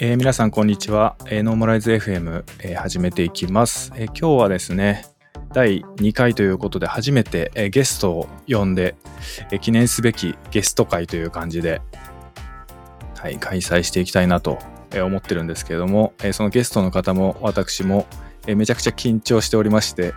えー皆さんこんにちは、えーノーマライズ FM、えー始めていきます、え今日はですね第2回ということで初めて、えゲストを呼んで、え記念すべきゲスト会という感じで、はい、開催していきたいなと思ってるんですけれども、えそのゲストの方も私も、えめちゃくちゃ緊張しておりまして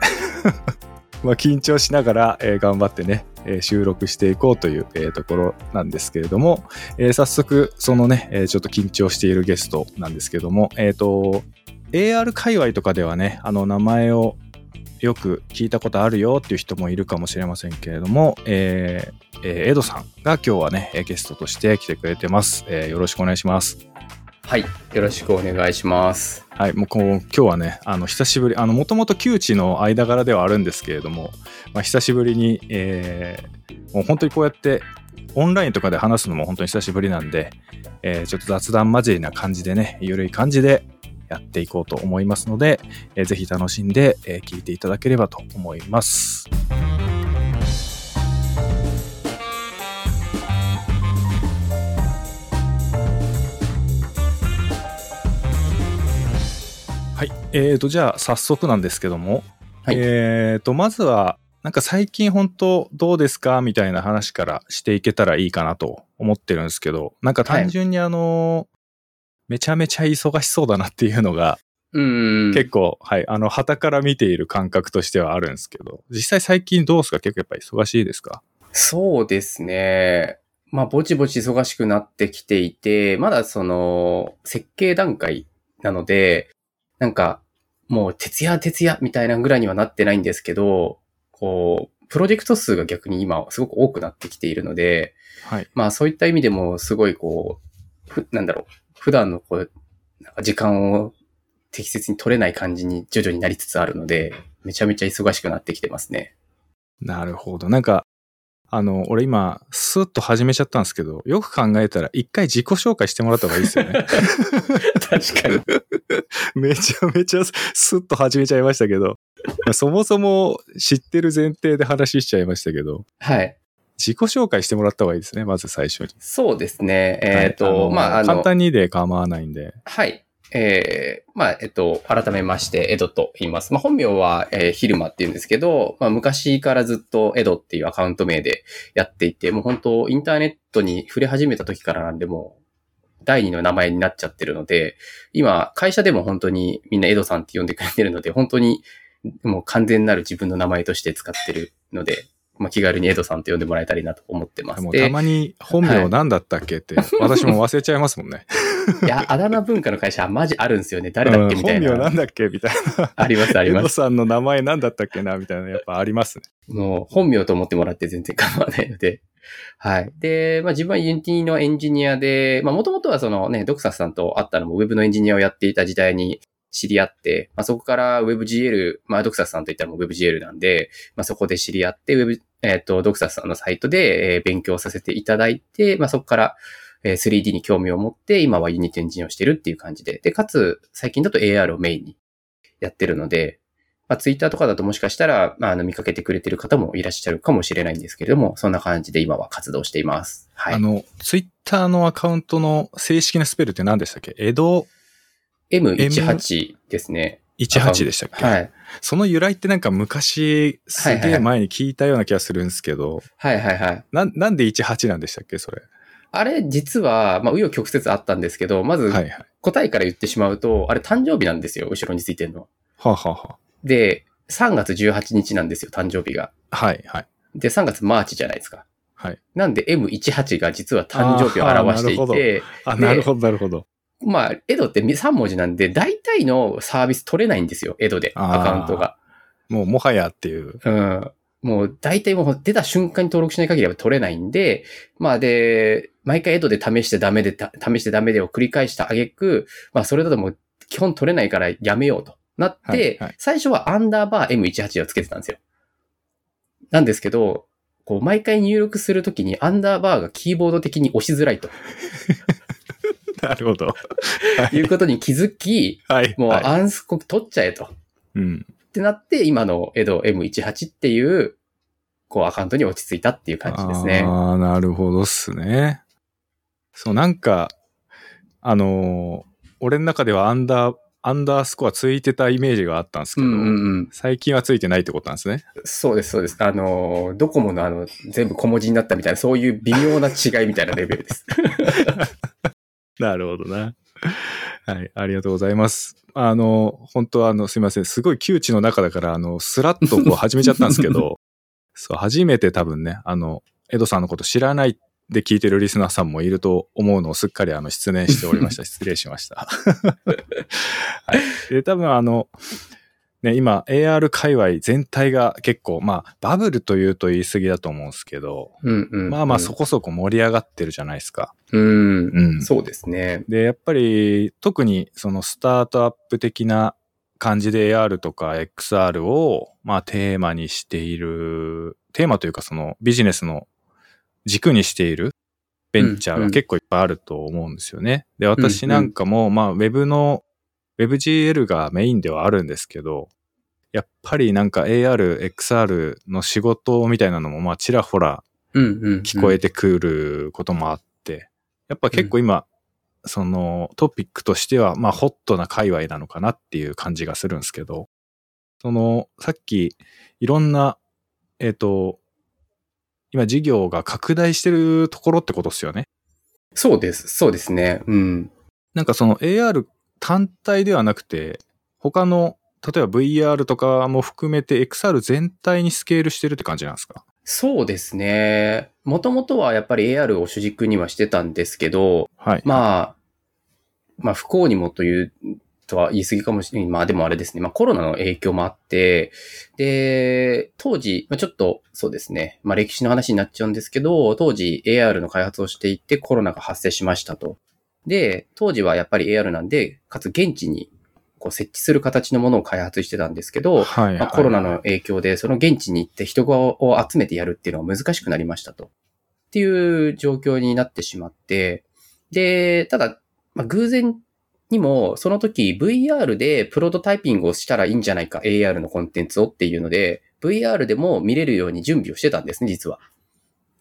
まあ緊張しながら、えー頑張ってね、えー収録していこうという、えーところなんですけれども、えー早速そのね、えーちょっと緊張しているゲストなんですけども、えっ、と AR 界隈とかではねあの名前をよく聞いたことあるよっていう人もいるかもしれませんけれども、えーえーエドさんが今日はねゲストとして来てくれてます、えーよろしくお願いします。はい。よろしくお願いします。はい、もうこう今日はね、あの久しぶり、あのもともと旧知の間柄ではあるんですけれども、まあ、久しぶりに、えーもう本当にこうやってオンラインとかで話すのも本当に久しぶりなんで、えーちょっと雑談交じりな感じでね、ゆるい感じでやっていこうと思いますので、えーぜひ楽しんで、えー聞いていただければと思います。はい、えーと、じゃあ早速なんですけども、はい。えーと、まずは、なんか最近本当どうですか？みたいな話からしていけたらいいかなと思ってるんですけど、なんか単純にあの、めちゃめちゃ忙しそうだなっていうのが、うーん。結構、はい、あの、旗から見ている感覚としてはあるんですけど、実際最近どうですか？結構やっぱり忙しいですか？そうですね。まあ、ぼちぼち忙しくなってきていて、まだその、設計段階なので、なんか、もう徹夜徹夜みたいなぐらいにはなってないんですけど、こう、プロジェクト数が逆に今すごく多くなってきているので、はい。まあそういった意味でもすごいこう、ふなんだろう、普段のこう、時間を適切に取れない感じに徐々になりつつあるので、めちゃめちゃ忙しくなってきてますね。なるほど。なんか、あの、俺今、スッと始めちゃったんですけど、よく考えたら一回自己紹介してもらった方がいいですよね。確かに。めちゃめちゃスッと始めちゃいましたけど、まあそもそも知ってる前提で話しちゃいましたけど、はい。自己紹介してもらった方がいいですね、まず最初に。そうですね。えっ、と、はいのまあ、あの、簡単にで構わないんで。はい。えー、まあ、えっと、改めまして、エドと言います。まあ、本名は、えー、ヒルマって言うんですけど、まあ、昔からずっとエドっていうアカウント名でやっていて、もう本当、インターネットに触れ始めた時からなんで、もう、第二の名前になっちゃってるので、今、会社でも本当にみんなエドさんって呼んでくれてるので、本当に、もう完全なる自分の名前として使ってるので、まあ、気軽にエドさんと呼んでもらえたらいいなと思ってます。でもうたまに本名何だったっけって、私も忘れちゃいますもんね。いや、あだ名文化の会社はマジあるんですよね。誰だっけみたいな。うん本名なんだっけみたいな。あります、ありエドます。さんの名前なんだったっけなみたいな、やっぱありますね。もう、本名と思ってもらって全然構わないので。はい。で、まあ自分は Unity のエンジニアで、まあもともとはそのね、ドクサスさんと会ったのも Web のエンジニアをやっていた時代に知り合って、まあそこから WebGL、まあドクサスさんといったらもう WebGL なんで、まあそこで知り合って、Web、えっ、と、ドクサスさんのサイトで、えー勉強させていただいて、まあそこから、えー 3D に興味を持って、今は Unity エンジニアをしてるっていう感じで、で、かつ、最近だと AR をメインにやってるので、まあ、ツイッターとかだともしかしたら、まあ、あの、見かけてくれてる方もいらっしゃるかもしれないんですけれども、そんな感じで今は活動しています。はい。あの、ツイッターのアカウントの正式なスペルって何でしたっけ？江戸 M18 ですね。18でしたっけ、はい。その由来ってなんか昔すげえ前に聞いたような気がするんですけど、はいはいはい。なんなんで18なんでしたっけそれ？あれ、実は、まあ、紆余曲折あったんですけど、まず、はいはい。答えから言ってしまうと、あれ誕生日なんですよ、後ろについてるの。はあ、はあはで、3月18日なんですよ、誕生日が。あ、はいはい。で、3月マーチじゃないですか。はい。なんで M18 が実は誕生日を表していて、あ、でなるほどなるほど。まあ、エドって3文字なんで、大体のサービス取れないんですよ、エドで、アカウントが。もうもはやっていう。うん。もう大体もう出た瞬間に登録しない限りは取れないんで、まあで、毎回エドで試してダメで、た試してダメでを繰り返した挙句、まあそれだともう基本取れないからやめようとなって、はいはい最初はアンダーバー M18 をつけてたんですよ。なんですけど、こう毎回入力するときにアンダーバーがキーボード的に押しづらいと なるほど。いうことに気づき、はい。もうはいアンスコ取っちゃえと。うん。ってなって、今のエド M18 っていう、こうアカウントに落ち着いたっていう感じですね。ああ、なるほどっすね。そう、なんか、あのー俺の中ではアンダー、アンダースコアついてたイメージがあったんですけど、うんうんうん。最近はついてないってことなんですね。そうです、そうです。あの、ドコモのあの、全部小文字になったみたいな、そういう微妙な違いみたいなレベルです。なるほどな。はい、ありがとうございます。あの、本当はあの、すいません。すごい窮地の中だから、あの、スラッとこう始めちゃったんですけど、そう、初めて多分ね、あの、エドさんのこと知らないで聞いてるリスナーさんもいると思うのをすっかりあの、失念しておりました。失礼しました。はい。で、多分あの、ね、今、AR 界隈全体が結構、まあ、バブルというと言い過ぎだと思うんですけど、うんうん。まあまあそこそこ盛り上がってるじゃないですか。うん。うん。そうですね。で、やっぱり特にそのスタートアップ的な感じで AR とか XR をまあテーマにしている、テーマというかそのビジネスの軸にしているベンチャーうんうんが結構いっぱいあると思うんですよね。で、私なんかもまあ Web の WebGL がメインではあるんですけど、やっぱりなんか AR、XR の仕事みたいなのもまあちらほらうんうん。聞こえてくることもあって、やっぱ結構今、そのトピックとしては、まあホットな界隈なのかなっていう感じがするんですけど、その、さっきいろんな、えっ、と、今事業が拡大してるところってことですよね？そうです。そうですね。うん。なんかその AR 単体ではなくて、他の、例えば VR とかも含めて XR 全体にスケールしてるって感じなんですか？そうですね。もともとはやっぱり AR を主軸にはしてたんですけど、はい。まあ、まあ不幸にもというとは言い過ぎかもしれない。まあでもあれですね。まあコロナの影響もあって、で、当時、まあちょっとそうですね。まあ歴史の話になっちゃうんですけど、当時 AR の開発をしていてコロナが発生しましたと。で、当時はやっぱり AR なんで、かつ現地にこう設置する形のものを開発してたんですけど、はい、まあ、コロナの影響で、その現地に行って人を集めてやるっていうのは難しくなりましたと。っていう状況になってしまって、で、ただ、まあ、偶然にも、その時 VR でプロトタイピングをしたらいいんじゃないか、AR のコンテンツをっていうので、VR でも見れるように準備をしてたんですね、実は。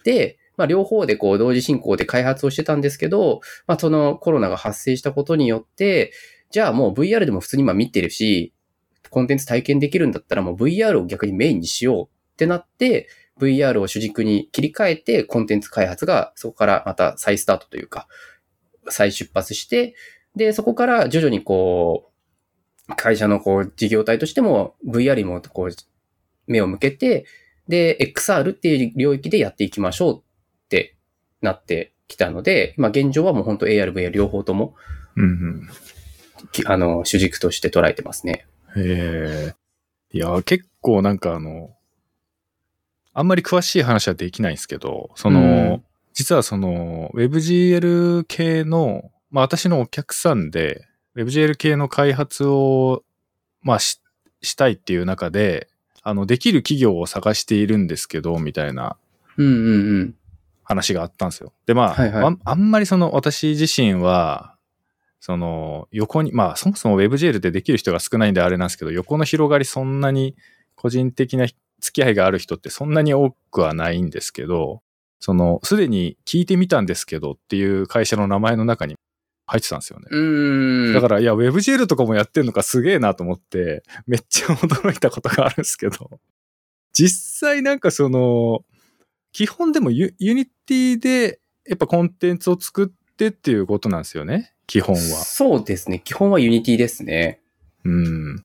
で、まあ、両方でこう同時進行で開発をしてたんですけど、まあ、そのコロナが発生したことによって、じゃあもう VR でも普通に今見てるし、コンテンツ体験できるんだったらもう VR を逆にメインにしようってなって、VR を主軸に切り替えてコンテンツ開発がそこからまた再スタートというか、再出発して、で、そこから徐々にこう、会社のこう事業体としても VR にもこう目を向けて、で、XR っていう領域でやっていきましょうなってきたので、まあ現状はもう本当 AR、VR 両方とも、うんうん。きあの、主軸として捉えてますね。へえ。いや、結構なんかあの、あんまり詳しい話はできないんですけど、その、うん実はその WebGL 系の、まあ私のお客さんで WebGL 系の開発を、まあししたいっていう中で、あの、できる企業を探しているんですけど、みたいなうんうんうん。話があったんですよ。で、まあ、はいはいあんあんまりその私自身は、その横に、まあそもそも WebGL でできる人が少ないんであれなんですけど、横の広がりそんなに個人的な付き合いがある人ってそんなに多くはないんですけど、その、すでに聞いてみたんですけどっていう会社の名前の中に入ってたんですよね。うーん。だから、いや、WebGL とかもやってんのかすげえなと思って、めっちゃ驚いたことがあるんですけど、実際なんかその、基本でもユ Unity でやっぱコンテンツを作ってっていうことなんですよね、基本は。そうですね。基本は Unity ですね。うん。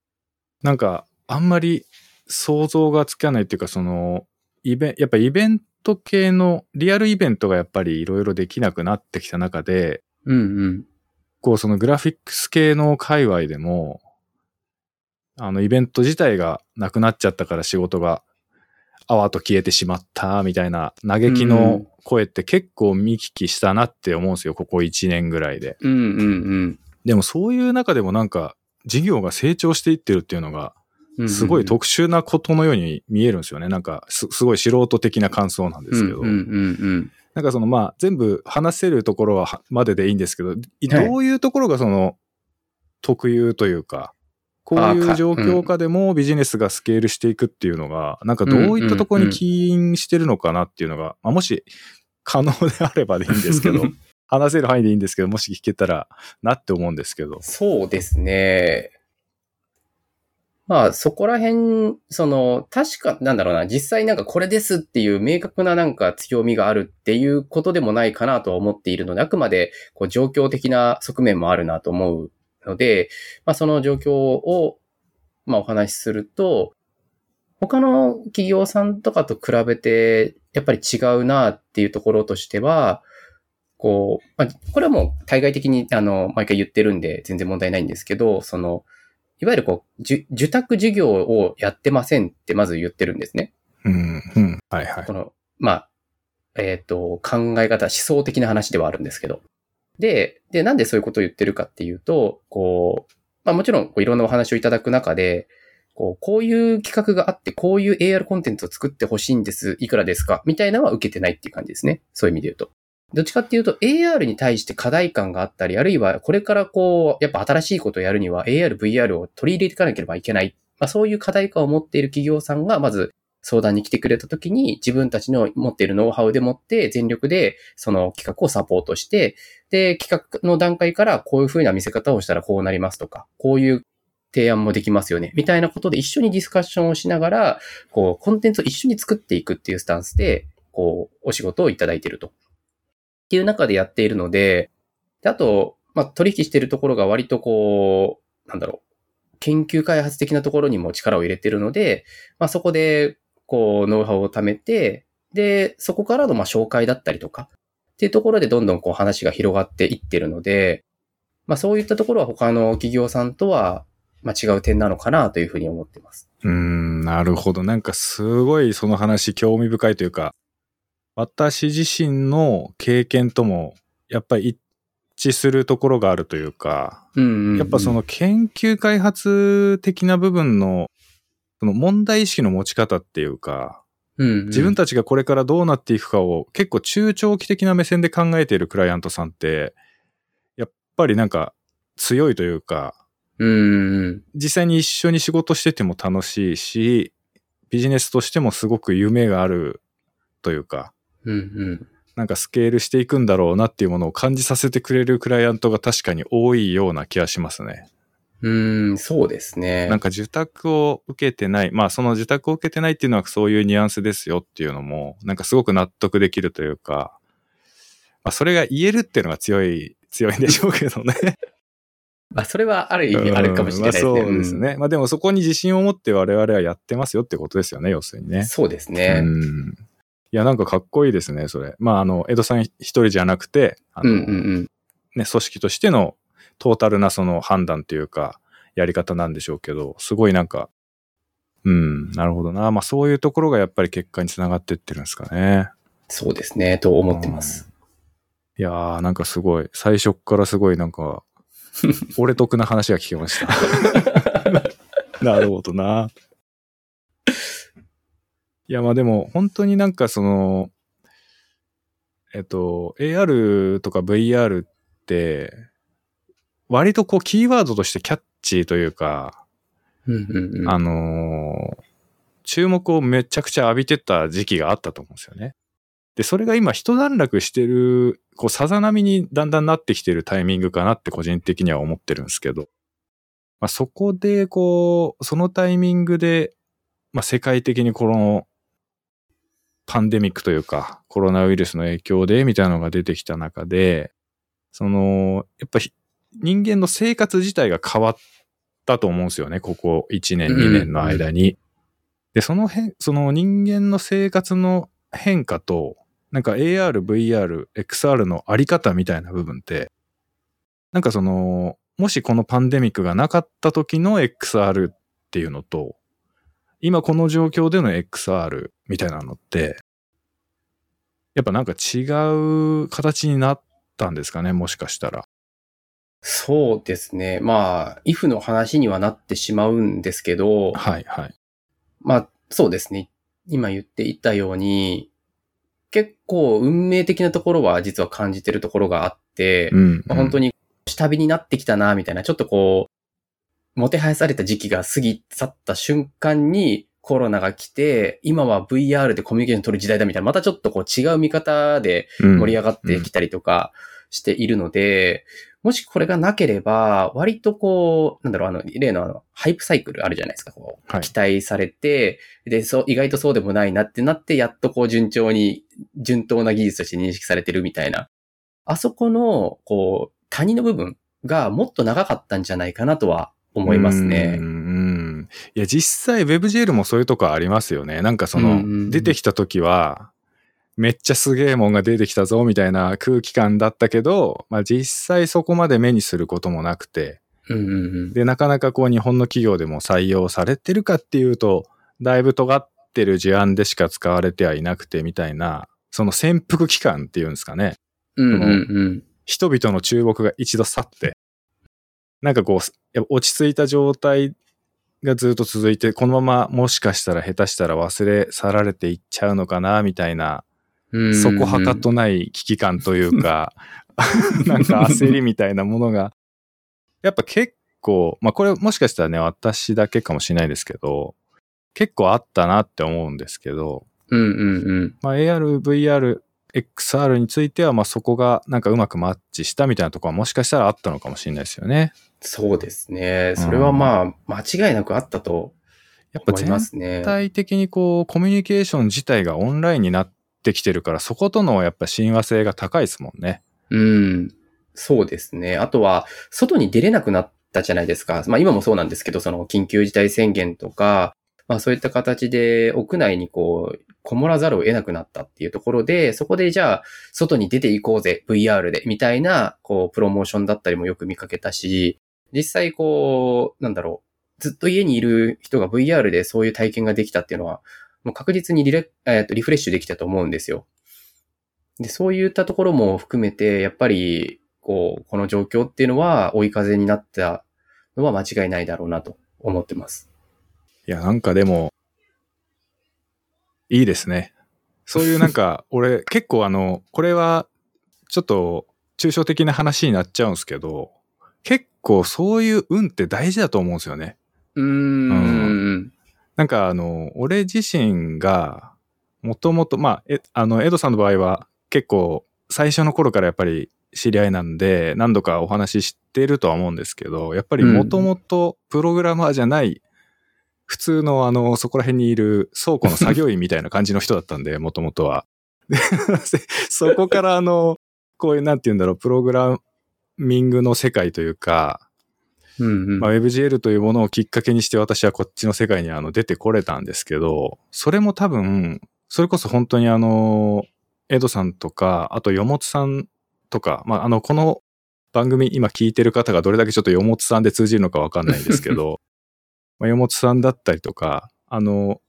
なんか、あんまり想像がつかないっていうか、その、イベンやっぱイベント系の、リアルイベントがやっぱりいろいろできなくなってきた中で、うんうん。こうそのグラフィックス系の界隈でも、あのイベント自体がなくなっちゃったから仕事が泡と消えてしまったみたいな嘆きの声って結構見聞きしたなって思うんですよ、ここ1年ぐらいで。うんうんうんでもそういう中でもなんか事業が成長していってるっていうのがうん。すごい特殊なことのように見えるんですよね。なんかすすごい素人的な感想なんですけど。うんうんうんなんかそのまあ全部話せるところははまででいいんですけど、どういうところがその特有というか、こういう状況下でもビジネスがスケールしていくっていうのが、なんかどういったところに起因してるのかなっていうのが、まあ、もし可能であればでいいんですけど、話せる範囲でいいんですけど、もし聞けたらなって思うんですけど。そうですね。まあ、そこら辺、その、確か、なんだろうな、実際なんかこれですっていう明確ななんか強みがあるっていうことでもないかなとは思っているので、あくまでこう状況的な側面もあるなと思うので、まあその状況を、まあお話しすると、他の企業さんとかと比べて、やっぱり違うなっていうところとしては、こう、まあ、これはもう対外的に、あの、毎回言ってるんで全然問題ないんですけど、その、いわゆるこう、受託事業をやってませんってまず言ってるんですね。うん、うん、はいはい。この、まあ、えっ、ー、と、考え方、思想的な話ではあるんですけど。で、で、なんでそういうことを言ってるかっていうと、こう、まあもちろんこう、いろんなお話をいただく中で、こう、こういう企画があって、こういう AR コンテンツを作ってほしいんです。いくらですか？みたいなのは受けてないっていう感じですね。そういう意味で言うと。どっちかっていうと AR に対して課題感があったり、あるいはこれからこう、やっぱ新しいことをやるには AR、VR を取り入れていかなければいけない。まあそういう課題感を持っている企業さんがまず相談に来てくれた時に自分たちの持っているノウハウでもって全力でその企画をサポートして、で、企画の段階からこういう風な見せ方をしたらこうなりますとか、こういう提案もできますよね。みたいなことで一緒にディスカッションをしながら、こう、コンテンツを一緒に作っていくっていうスタンスで、こう、お仕事をいただいていると。っていう中でやっているので、であと、まあ、取引しているところが割とこう、なんだろう、研究開発的なところにも力を入れているので、まあ、そこで、こう、ノウハウを貯めて、で、そこからの、まあ、紹介だったりとか、っていうところでどんどんこう話が広がっていってるので、まあ、そういったところは他の企業さんとは、まあ、違う点なのかなというふうに思ってます。うん、なるほど。なんかすごいその話興味深いというか、私自身の経験ともやっぱり一致するところがあるというか、うんうんうん、やっぱその研究開発的な部分のその問題意識の持ち方っていうか、うんうん、自分たちがこれからどうなっていくかを結構中長期的な目線で考えているクライアントさんって、やっぱりなんか強いというか、うん、実際に一緒に仕事してても楽しいし、ビジネスとしてもすごく夢があるというか、うんうん、なんかスケールしていくんだろうなっていうものを感じさせてくれるクライアントが確かに多いような気がしますね。うん、そうですね。なんか受託を受けてない。まあその受託を受けてないっていうのはそういうニュアンスですよっていうのも、なんかすごく納得できるというか、まあそれが言えるっていうのが強い、強いんでしょうけどね。まあそれはある意味あるかもしれないですね。まあ、そうですね。まあでもそこに自信を持って我々はやってますよってことですよね、要するにね。そうですね。うんいや、なんかかっこいいですね、それ。まあ、あの、江戸さん一人じゃなくて、あの、うんうんうん、ね、組織としてのトータルなその判断というか、やり方なんでしょうけど、すごいなんか、うん、なるほどな。まあ、そういうところがやっぱり結果につながってってるんですかね。そうですね、と思ってます。いやー、なんかすごい、最初からすごいなんか、俺得な話が聞けました。なるほどな。いや、まあでも、本当になんかその、えっと、AR とか VR って、割とこうキーワードとしてキャッチーというか、あのー、注目をめちゃくちゃ浴びてた時期があったと思うんですよね。で、それが今一段落してる、こう、さざ波にだんだんなってきてるタイミングかなって個人的には思ってるんですけど、まあ、そこで、こう、そのタイミングで、まあ、世界的にこのパンデミックというか、コロナウイルスの影響で、みたいなのが出てきた中で、その、やっぱ人間の生活自体が変わったと思うんですよね、ここ1年、2年の間に。うん、で、その辺、その人間の生活の変化と、なんか AR、VR、XR のあり方みたいな部分って、なんかその、もしこのパンデミックがなかった時の XR っていうのと、今この状況での XR みたいなのって、やっぱなんか違う形になったんですかね、もしかしたら。そうですね。まあ、if の話にはなってしまうんですけど、はいはい。まあ、そうですね。今言っていたように、結構運命的なところは実は感じてるところがあって、うん、うんまあ、本当に下火になってきたな、みたいな、ちょっとこう、もてはやされた時期が過ぎ去った瞬間にコロナが来て、今は VR でコミュニケーション取る時代だみたいな、またちょっとこう違う見方で盛り上がってきたりとかしているので、もしこれがなければ、割とこう、なんだろう、あの、例のあの、ハイプサイクルあるじゃないですか、こう、はい。期待されて、で、そう、意外とそうでもないなってなって、やっとこう順調に、順当な技術として認識されてるみたいな。あそこの、こう、谷の部分がもっと長かったんじゃないかなとは思いますね。いや、実際 WebGL もそういうとこありますよね。なんかその、出てきた時は、めっちゃすげえもんが出てきたぞみたいな空気感だったけど、まあ実際そこまで目にすることもなくて、うんうんうん。で、なかなかこう日本の企業でも採用されてるかっていうと、だいぶ尖ってる事案でしか使われてはいなくてみたいな、その潜伏期間っていうんですかね。うんうんうん。人々の注目が一度去って、なんかこう、落ち着いた状態がずっと続いて、このままもしかしたら下手したら忘れ去られていっちゃうのかな、みたいな、うんそこはかとない危機感というか、なんか焦りみたいなものが、やっぱ結構、まあこれもしかしたらね、私だけかもしれないですけど、結構あったなって思うんですけど、うんうんうん。まあ、AR、VR、XR については、まあそこがなんかうまくマッチしたみたいなところはもしかしたらあったのかもしれないですよね。そうですね。それはまあ、間違いなくあったとやっぱ思いますね全。体的にこう、コミュニケーション自体がオンラインになってきてるから、そことのやっぱ親和性が高いですもんね。うん。そうですね。あとは、外に出れなくなったじゃないですか。まあ今もそうなんですけど、その緊急事態宣言とか、まあそういった形で屋内にこう、こもらざるを得なくなったっていうところで、そこでじゃあ、外に出ていこうぜ、VR で、みたいな、こう、プロモーションだったりもよく見かけたし、実際こう、なんだろう、ずっと家にいる人が VR でそういう体験ができたっていうのは、もう確実にリレ、えーとリフレッシュできたと思うんですよ。で、そういったところも含めて、やっぱり、こう、この状況っていうのは追い風になったのは間違いないだろうなと思ってます。いや、なんかでも、いいですね。そういうなんか、俺結構あの、これはちょっと抽象的な話になっちゃうんですけど、結構そういう運って大事だと思うんですよね。うーん。なんかあの、俺自身が、もともと、まあ、え、あの、エドさんの場合は結構最初の頃からやっぱり知り合いなんで、何度かお話ししてるとは思うんですけど、やっぱりもともとプログラマーじゃない、普通のあの、そこら辺にいる倉庫の作業員みたいな感じの人だったんで、もともとは。そこからあの、こういう、なんて言うんだろう、プログラミングの世界というか、うんうん。まあ、WebGL というものをきっかけにして私はこっちの世界にあの出てこれたんですけど、それも多分、それこそ本当にあの、エドさんとか、あと、よもつさんとか、まあ、あの、この番組今聞いてる方がどれだけちょっとよもつさんで通じるのかわかんないんですけど、まあ、よもつさんだったりとか、あの、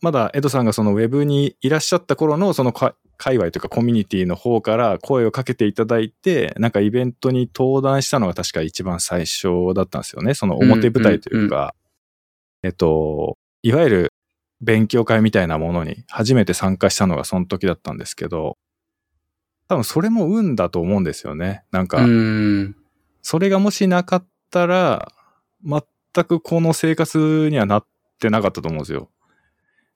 まだエドさんがそのウェブにいらっしゃった頃のそのか界隈というかコミュニティの方から声をかけていただいて、なんかイベントに登壇したのが確か一番最初だったんですよね。その表舞台というか、えっと、いわゆる勉強会みたいなものに初めて参加したのがその時だったんですけど、多分それも運だと思うんですよね。なんか、うん。それがもしなかったら、全くこの生活にはなってなかったと思うんですよ。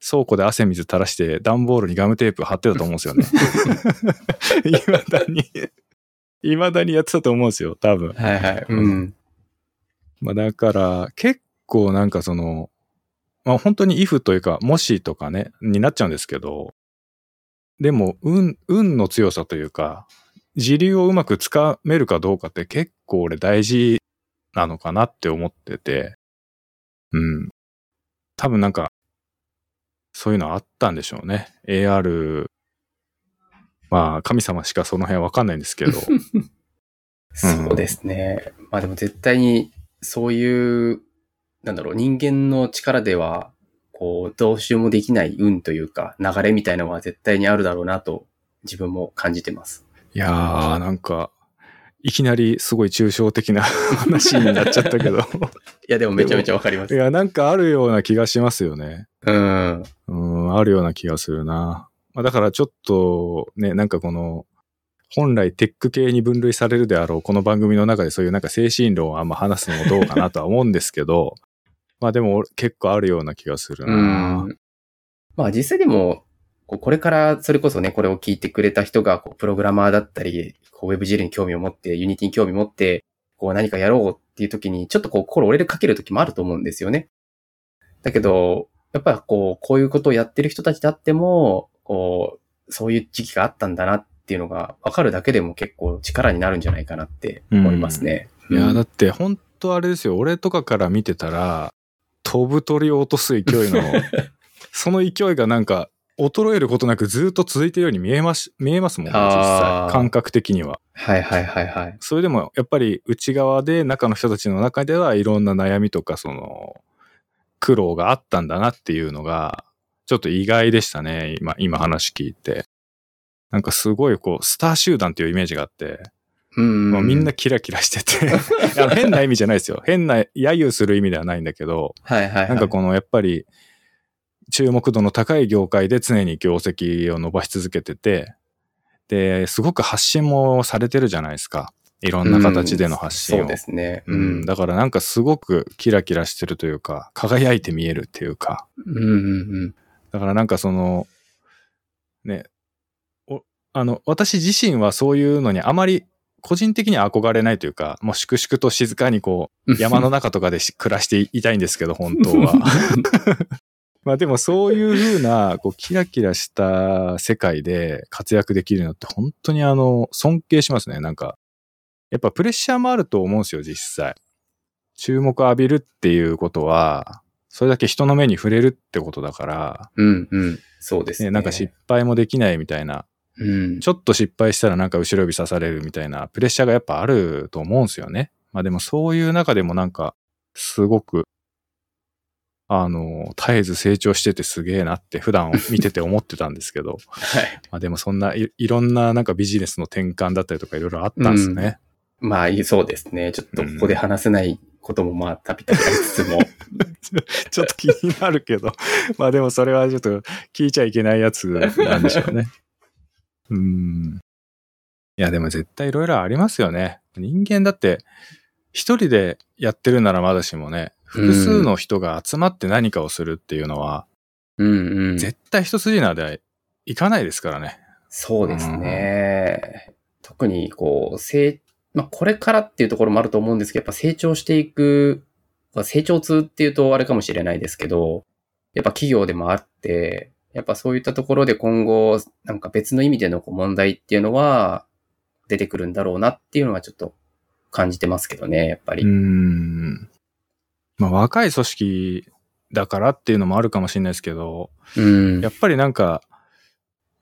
倉庫で汗水垂らして段ボールにガムテープ貼ってたと思うんですよね。未だに、未だにやってたと思うんですよ、多分。はいはい。うん。まあだから、結構なんかその、まあ本当に if というか、もしとかね、になっちゃうんですけど、でも、運、運の強さというか、時流をうまくつかめるかどうかって結構俺大事なのかなって思ってて、うん。多分なんか、そういうのあったんでしょうね。AR、まあ神様しかその辺わかんないんですけど、そうですね。まあでも絶対に、そういう、なんだろう、人間の力では、こう、どうしようもできない運というか、流れみたいなのは絶対にあるだろうなと、自分も感じてます。いやー、なんか、いきなりすごい抽象的な話になっちゃったけど。いや、でもめちゃめちゃわかります。いや、なんかあるような気がしますよね。うん。あるような気がするな。まあ、だからちょっと、ね、なんかこの、本来テック系に分類されるであろうこの番組の中でそういうなんか精神論をあんま話すのもどうかなとは思うんですけど、まあでも結構あるような気がするな。まあ実際でも、これからそれこそね、これを聞いてくれた人が、プログラマーだったり、こう WebGL に興味を持って、 Unity に興味を持って、こう何かやろうっていう時に、ちょっとこう心折れるかける時もあると思うんですよね。だけど、やっぱこう、こういうことをやってる人たちであっても、こう、そういう時期があったんだなっていうのが分かるだけでも結構力になるんじゃないかなって思いますね。うん、いや、だって本当あれですよ。俺とかから見てたら、飛ぶ鳥を落とす勢いの、その勢いがなんか衰えることなくずっと続いてるように見えます、見えますもんね、実際。感覚的には。はいはいはいはい。それでもやっぱり内側で中の人たちの中ではいろんな悩みとかその苦労があったんだなっていうのがちょっと意外でしたね、今、今話聞いて。なんかすごいこう、スター集団っていうイメージがあって、うん、もうみんなキラキラしてて。変な意味じゃないですよ。変な、揶揄する意味ではないんだけど、はいはい、はい、なんかこのやっぱり、注目度の高い業界で常に業績を伸ばし続けてて、で、すごく発信もされてるじゃないですか。いろんな形での発信を。そうですね、うん。うん。だからなんかすごくキラキラしてるというか、輝いて見えるっていうか。うんうんうん。だからなんかその、ね、あの、私自身はそういうのにあまり個人的には憧れないというか、もう粛々と静かにこう、山の中とかで暮らしていたいんですけど、本当は。まあでもそういうふうな、こう、キラキラした世界で活躍できるのって本当にあの、尊敬しますね。なんか、やっぱプレッシャーもあると思うんですよ、実際。注目浴びるっていうことは、それだけ人の目に触れるってことだから。うんうん。そうですね。ねなんか失敗もできないみたいなうん、ちょっと失敗したらなんか後ろ指刺されるみたいなプレッシャーがやっぱあると思うんですよね。まあでもそういう中でもなんか、すごく、あの、絶えず成長しててすげえなって普段見てて思ってたんですけど。はい。まあでもそんないいろんななんかビジネスの転換だったりとかいろいろあったんですね。うん、まあそうですね。ちょっとここで話せないこともまあたびたびありつつも。ちょっと気になるけど。まあでもそれはちょっと聞いちゃいけないやつなんでしょうね。うん。いや、でも絶対いろいろありますよね。人間だって、一人でやってるならまだしもね、複数の人が集まって何かをするっていうのは、うんうん、絶対一筋縄ではいかないですからね。そうですね。うん、特に、こう、成、まあ、これからっていうところもあると思うんですけど、やっぱ成長していく、成長痛っていうとあれかもしれないですけど、やっぱ企業でもあって、やっぱそういったところで今後、なんか別の意味での問題っていうのは出てくるんだろうなっていうのはちょっと感じてますけどね、やっぱり。うん。まあ若い組織だからっていうのもあるかもしれないですけど、うん、やっぱりなんか、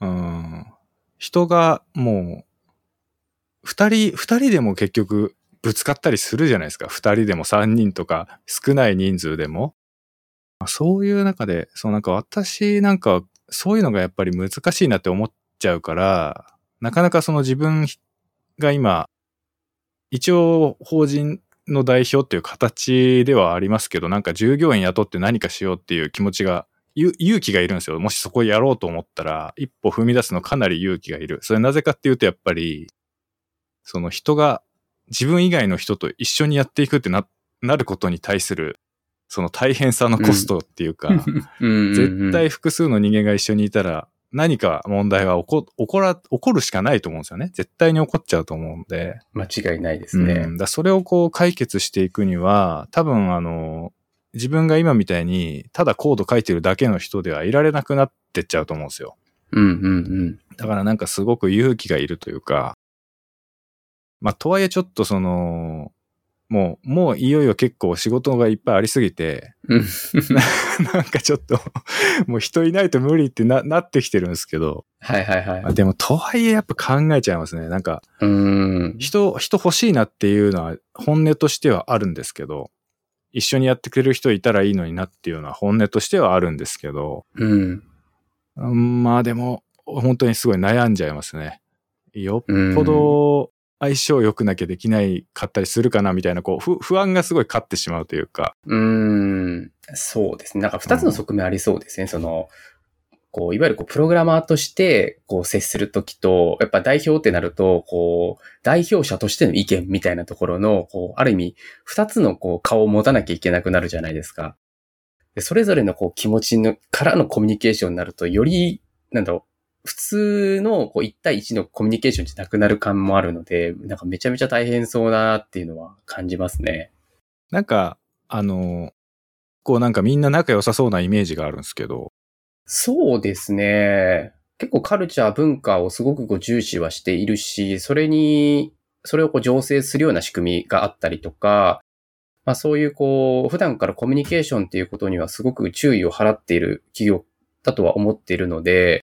うん、人がもう、二人、二人でも結局ぶつかったりするじゃないですか。二人でも三人とか少ない人数でも。そういう中で、そうなんか私なんかそういうのがやっぱり難しいなって思っちゃうから、なかなかその自分が今、一応法人の代表っていう形ではありますけど、なんか従業員雇って何かしようっていう気持ちが、勇気がいるんですよ。もしそこやろうと思ったら、一歩踏み出すのかなり勇気がいる。それなぜかっていうとやっぱり、その人が自分以外の人と一緒にやっていくってな、なることに対するその大変さのコストっていうか、絶対複数の人間が一緒にいたら、何か問題は起こ、起こら、起こるしかないと思うんですよね。絶対に起こっちゃうと思うんで。間違いないですね。うん、だそれをこう解決していくには、多分あの、自分が今みたいに、ただコード書いてるだけの人ではいられなくなってっちゃうと思うんですよ。うんうんうん。だからなんかすごく勇気がいるというか、まあ、とはいえちょっとその、もう、もういよいよ結構仕事がいっぱいありすぎて、なんかちょっと、もう人いないと無理ってななってきてるんですけど。はいはいはい。でも、とはいえやっぱ考えちゃいますね。なんか、人、人欲しいなっていうのは本音としてはあるんですけど、一緒にやってくれる人いたらいいのになっていうのは本音としてはあるんですけど、うん、まあでも、本当にすごい悩んじゃいますね。よっぽど相性良くなきゃできないかったりするかなみたいな、こう、不安がすごい勝ってしまうというか。うん、そうですね。なんか二つの側面ありそうですね。うん、その、こう、いわゆるこう、プログラマーとして、こう、接するときと、やっぱ代表ってなると、こう、代表者としての意見みたいなところの、こう、ある意味、二つのこう、顔を持たなきゃいけなくなるじゃないですか。でそれぞれのこう、気持ちの、からのコミュニケーションになると、より、なんだろう、普通のこう1対1のコミュニケーションじゃなくなる感もあるので、なんかめちゃめちゃ大変そうだなっていうのは感じますね。なんか、あの、こうなんかみんな仲良さそうなイメージがあるんですけど、そうですね。結構カルチャー、文化をすごくこう重視はしているし、それに、それをこう醸成するような仕組みがあったりとか、まあそういうこう、普段からコミュニケーションっていうことにはすごく注意を払っている企業だとは思っているので、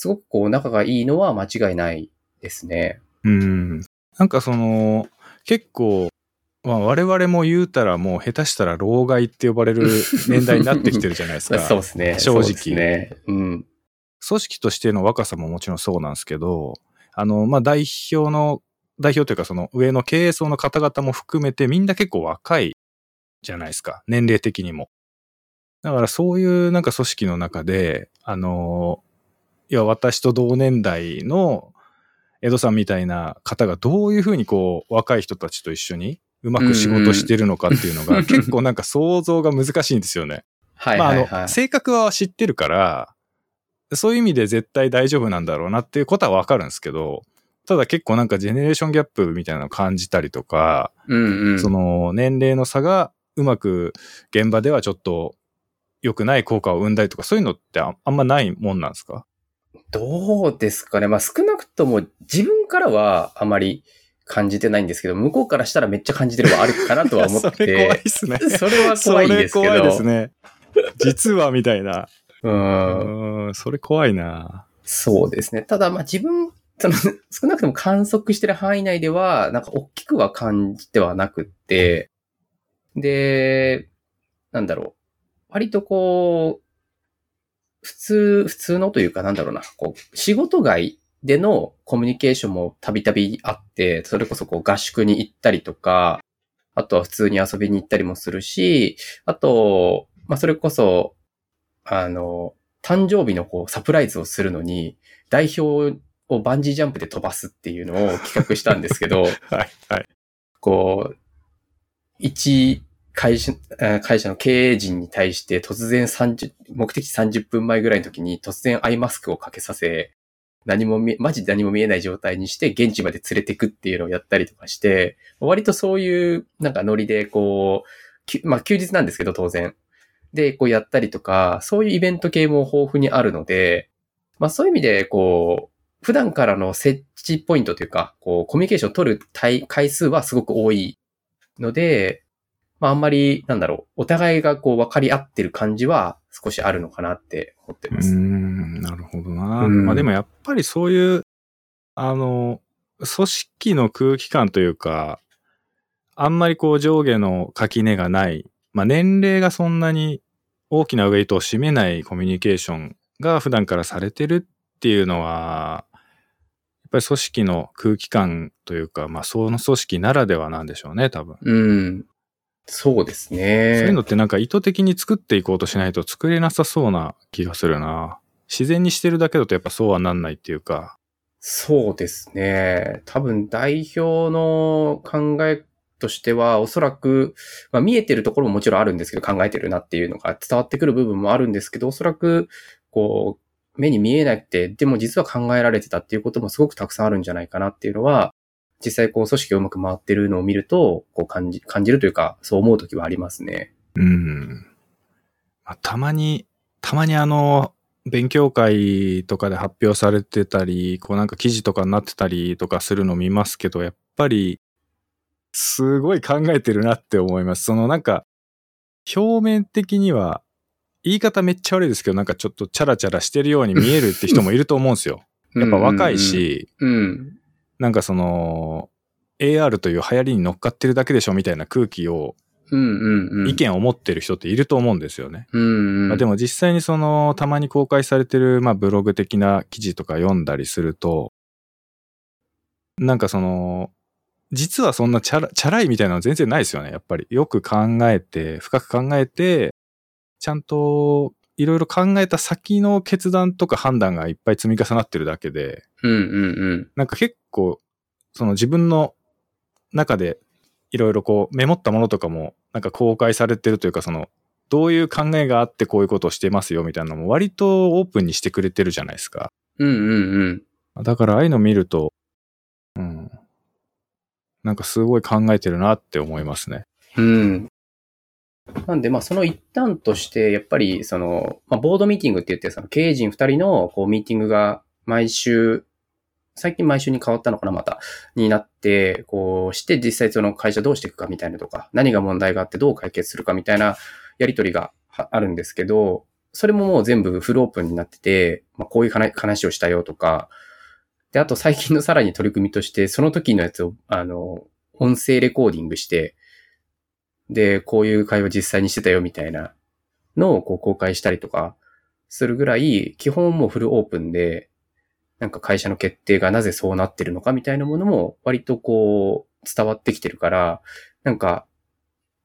すごくこう仲がいいのは間違いないですね。うん。なんかその、結構、まあ我々も言うたらもう下手したら老害って呼ばれる年代になってきてるじゃないですか。そうですね。正直そうですね。うん。組織としての若さももちろんそうなんですけど、あの、まあ、代表の、代表というかその上の経営層の方々も含めてみんな結構若いじゃないですか。年齢的にも。だからそういうなんか組織の中で、あの、いや、私と同年代の江戸さんみたいな方がどういうふうにこう若い人たちと一緒にうまく仕事してるのかっていうのが、結構なんか想像が難しいんですよね。はいまあ、はいはい。あの、性格は知ってるから、そういう意味で絶対大丈夫なんだろうなっていうことはわかるんですけど、ただ結構なんかジェネレーションギャップみたいなのを感じたりとか、うんうん。その年齢の差がうまく現場ではちょっと良くない効果を生んだりとか、そういうのってああんまないもんなんですか？どうですかね。まあ少なくとも自分からはあまり感じてないんですけど、向こうからしたらめっちゃ感じてるはあるかなとは思っ それ怖いてっ、すね。それは怖いんですけど。それ怖いですね。実はみたいな。うん。うん、それ怖いな。そうですね。ただ、まあ自分、その、少なくとも観測してる範囲内では、なんか大きくは感じてはなくって、で、なんだろう。割とこう、普通、普通のというかなんだろうな、こう、仕事外でのコミュニケーションもたびたびあって、それこそこう合宿に行ったりとか、あとは普通に遊びに行ったりもするし、あと、まあそれこそ、あの、誕生日のこうサプライズをするのに、代表をバンジージャンプで飛ばすっていうのを企画したんですけど、はい、はい。こう、一会社、会社の経営陣に対して突然30、目的地30分前ぐらいの時に突然アイマスクをかけさせ、何も見、マジで何も見えない状態にして現地まで連れてくっていうのをやったりとかして、割とそういうなんかノリでこう、まあ休日なんですけど当然。で、こうやったりとか、そういうイベント系も豊富にあるので、まあそういう意味でこう、普段からの設置ポイントというか、こう、コミュニケーションを取る回数はすごく多いので、まああんまり、なんだろう、お互いがこう分かり合ってる感じは少しあるのかなって思ってます。ん、なるほどな。うんまあでもやっぱりそういう、あの、組織の空気感というか、あんまりこう上下の垣根がない、まあ年齢がそんなに大きなウェイトを占めないコミュニケーションが普段からされてるっていうのは、やっぱり組織の空気感というか、まあその組織ならではなんでしょうね、多分。うん。そうですね。そういうのってなんか意図的に作っていこうとしないと作れなさそうな気がするな。自然にしてるだけだとやっぱそうはなんないっていうか。そうですね。多分代表の考えとしては、おそらく、まあ見えてるところももちろんあるんですけど、考えてるなっていうのが伝わってくる部分もあるんですけど、おそらく、こう、目に見えなくて、でも実は考えられてたっていうこともすごくたくさんあるんじゃないかなっていうのは、実際こう組織がうまく回ってるのを見ると、こう感じ、感じるというか、そう思うときはありますね。うん。まあ、たまに、たまにあの、勉強会とかで発表されてたり、こうなんか記事とかになってたりとかするの見ますけど、やっぱり、すごい考えてるなって思います。そのなんか、表面的には、言い方めっちゃ悪いですけど、なんかちょっとチャラチャラしてるように見えるって人もいると思うんですよ。やっぱ若いし、うんうん。なんかその、AR という流行りに乗っかってるだけでしょみたいな空気を。意見を持ってる人っていると思うんですよね。うんうん。まあ、でも実際にその、たまに公開されてる、まあ、ブログ的な記事とか読んだりすると、なんかその、実はそんなチャラ、チャラいみたいなの全然ないですよね、やっぱり。よく考えて、深く考えて、ちゃんと、いろいろ考えた先の決断とか判断がいっぱい積み重なってるだけで、うんうんうん。なんか結構、その自分の中でいろいろこうメモったものとかもなんか公開されてるというかそのどういう考えがあってこういうことをしてますよみたいなのも割とオープンにしてくれてるじゃないですか。うんうんうん。だからああいうの見ると、うん。なんかすごい考えてるなって思いますね。うん。なんで、まあ、その一端として、やっぱり、その、まあ、ボードミーティングって言って、その経営陣二人の、こう、ミーティングが毎週、最近毎週に変わったのかな、また、になって、こう、して実際その会社どうしていくかみたいなとか、何が問題があってどう解決するかみたいなやりとりがあるんですけど、それももう全部フルオープンになってて、まあ、こういう話をしたよとか、で、あと最近のさらに取り組みとして、その時のやつを、あの、音声レコーディングして、で、こういう会話実際にしてたよみたいなのをこう公開したりとかするぐらい、基本もフルオープンで、なんか会社の決定がなぜそうなってるのかみたいなものも割とこう伝わってきてるから、なんか、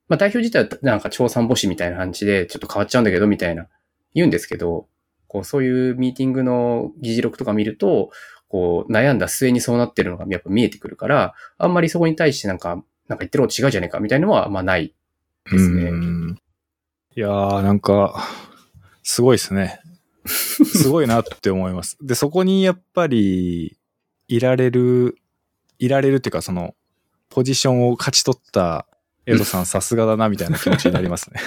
まあ代表自体はなんか調査母子みたいな感じでちょっと変わっちゃうんだけどみたいな言うんですけど、こうそういうミーティングの議事録とか見ると、こう悩んだ末にそうなってるのがやっぱ見えてくるから、あんまりそこに対してなんか、なんか言ってること違うじゃねえかみたいなのはまあないですね。うんいやー、なんか、すごいですね。すごいなって思います。で、そこにやっぱり、いられる、いられるっていうか、その、ポジションを勝ち取ったエドさんさすがだなみたいな気持ちになりますね。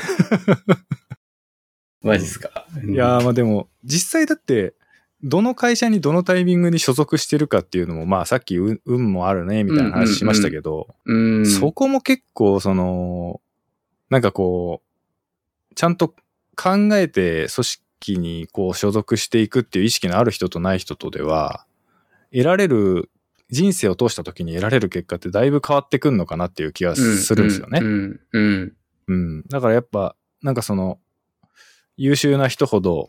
マジっすか？いやー、まあでも、実際だって、どの会社にどのタイミングに所属してるかっていうのも、まあさっき運運もあるね、みたいな話しましたけど、うん。そこも結構、その、なんかこう、ちゃんと考えて組織にこう所属していくっていう意識のある人とない人とでは、得られる、人生を通した時に得られる結果ってだいぶ変わってくんのかなっていう気がするんですよね。うん。うん。うん。だからやっぱ、なんかその、優秀な人ほど、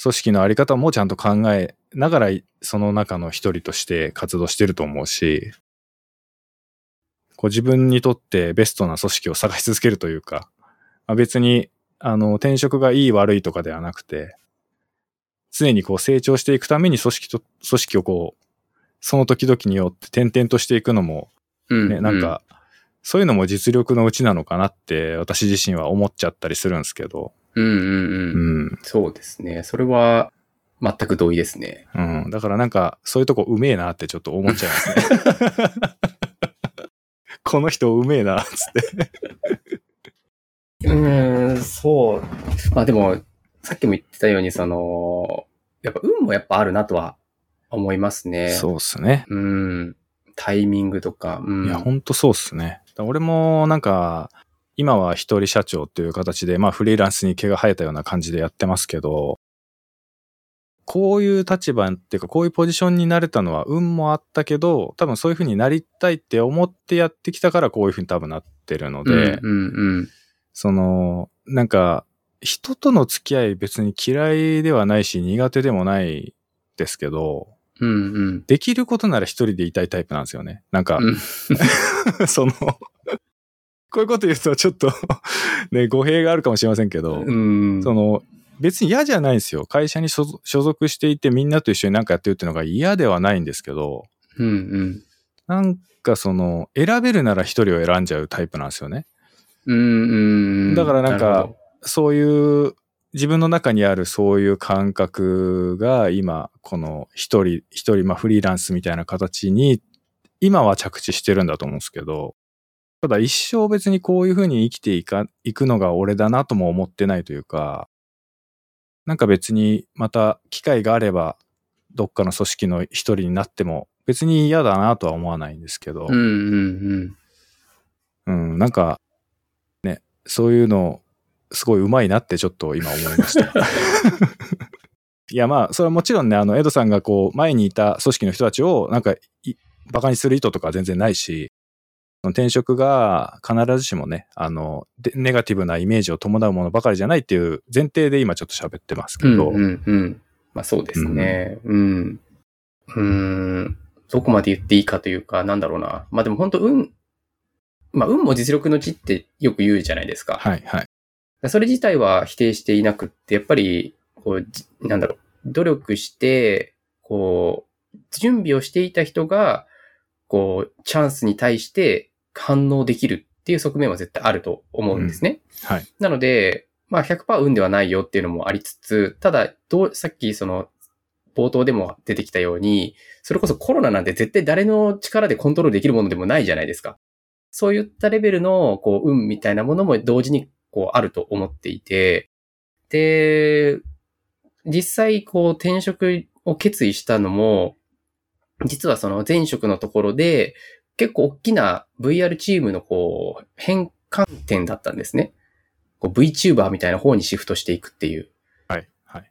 組織のあり方もちゃんと考えながら、その中の一人として活動してると思うし、こう自分にとってベストな組織を探し続けるというか、まあ、別に、あの、転職がいい悪いとかではなくて、常にこう成長していくために組織と、組織をこう、その時々によって転々としていくのも、うん。ね、なんか、そういうのも実力のうちなのかなって私自身は思っちゃったりするんですけど、うんうんううん。ん。そうですね。それは、全く同意ですね。うん。だからなんか、そういうとこうめえなってちょっと思っちゃいますね。この人うめえな、つって。うーん、そう。まあでも、さっきも言ってたように、その、やっぱ運もやっぱあるなとは思いますね。そうっすね。うん。タイミングとか。うん。いや、ほんとそうっすね。俺もなんか、今は一人社長っていう形で、まあフリーランスに毛が生えたような感じでやってますけど、こういう立場っていうか、こういうポジションになれたのは運もあったけど、多分そういう風になりたいって思ってやってきたからこういう風に多分なってるので、うんうんうん。その、なんか、人との付き合い別に嫌いではないし苦手でもないですけど、うんうん。できることなら一人でいたいタイプなんですよね。なんか、うん その、こういうこと言うとちょっと ね、語弊があるかもしれませんけど、うん。その、別に嫌じゃないんですよ。会社に所所属していてみんなと一緒になんかやってるっていうのが嫌ではないんですけど、うんうん。なんかその、選べるなら一人を選んじゃうタイプなんですよね。うんうん。だからなんかそういう、自分の中にあるそういう感覚が今、この一人、一人、まあフリーランスみたいな形に、今は着地してるんだと思うんですけど、ただ一生別にこういう風に生きていか、いくのが俺だなとも思ってないというか、なんか別にまた機会があれば、どっかの組織の一人になっても別に嫌だなとは思わないんですけど、うんうんうん。うん、なんか、ね、そういうの、すごい上手いなってちょっと今思いました。いや、まあ、それはもちろんね、あの、エドさんがこう、前にいた組織の人たちを、なんかい、バカにする意図とかは全然ないし、転職が必ずしもね、あの、でネガティブなイメージを伴うものばかりじゃないっていう前提で今ちょっと喋ってますけど、うんうんうん。まあそうですね。うん。うん。どこまで言っていいかというか、なんだろうな。まあでも本当運、まあ運も実力のちってよく言うじゃないですか。はいはい。それ自体は否定していなくって、やっぱり、こう、じなんだろう、努力して、こう、準備をしていた人が、こう、チャンスに対して反応できるっっていう側面は絶対あると思うんですね。はい。なので、まあ100%運ではないよっていうのもありつつ、ただ、どう、さっきその、冒頭でも出てきたように、それこそコロナなんて絶対誰の力でコントロールできるものでもないじゃないですか。そういったレベルの、こう、運みたいなものも同時に、こう、あると思っていて、で、実際、こう、転職を決意したのも、実はその前職のところで、結構大きな VR チームのこう、変換点だったんですね。こう VTuber みたいな方にシフトしていくっていう。はい。はい。っ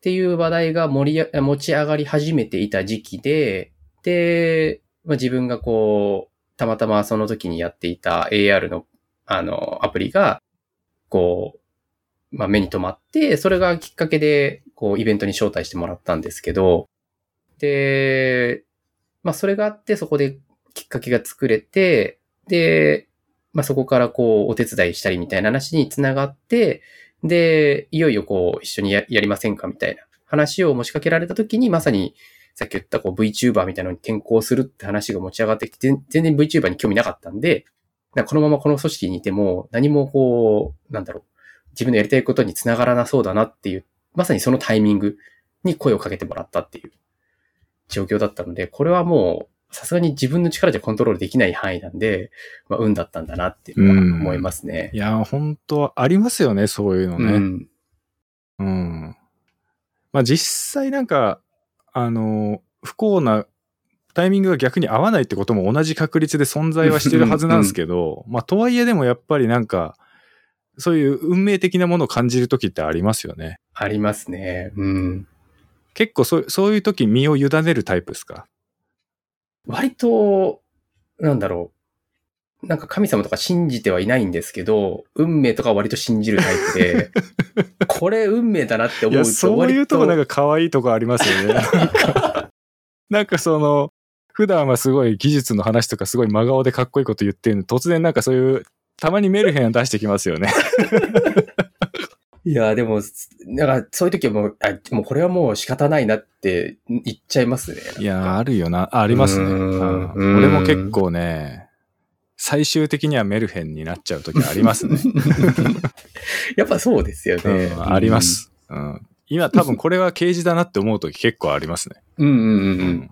ていう話題が盛りあ、持ち上がり始めていた時期で、で、まあ、自分がこう、たまたまその時にやっていた AR の、あの、アプリが、こう、まあ、目に留まって、それがきっかけで、こう、イベントに招待してもらったんですけど、で、まあ、それがあって、そこできっかけが作れて、で、まあ、そこからこう、お手伝いしたりみたいな話につながって、で、いよいよこう、一緒にやりませんかみたいな話を持ちかけられた時に、まさに、さっき言ったこう VTuber みたいなのに転校するって話が持ち上がってきて、全然 VTuber に興味なかったんで、なんかこのままこの組織にいても、何もこう、なんだろう、自分のやりたいことにつながらなそうだなっていう、まさにそのタイミングに声をかけてもらったっていう。状況だったので、これはもう、さすがに自分の力じゃコントロールできない範囲なんで、まあ、運だったんだなっていうのは思いますね。いやー、本当ありますよね、そういうのね。うん。うん。まあ実際なんか、あの、不幸なタイミングが逆に合わないってことも同じ確率で存在はしてるはずなんですけど、まあとはいえでもやっぱりなんか、そういう運命的なものを感じる時ってありますよね。ありますね。うん。結構そうそういう時身を委ねるタイプですか？割と、なんだろう。なんか神様とか信じてはいないんですけど、運命とかは割と信じるタイプで、これ運命だなって思うとそういうとこなんか、か可愛いとこありますよね。なんか なんかその、普段はすごい技術の話とかすごい真顔でかっこいいこと言ってるの突然なんかそういう、たまにメルヘン出してきますよね。いや、でも、なんかそういう時はもう、あ、もうこれはもう仕方ないなって言っちゃいますね。いや、あるよな。あありますね。俺も結構ね、最終的にはメルヘンになっちゃう時ありますね。やっぱそうですよね。うん、ありま。す。うん。今多分これは刑事だなって思う時結構ありますね。うんうんうんう。うんん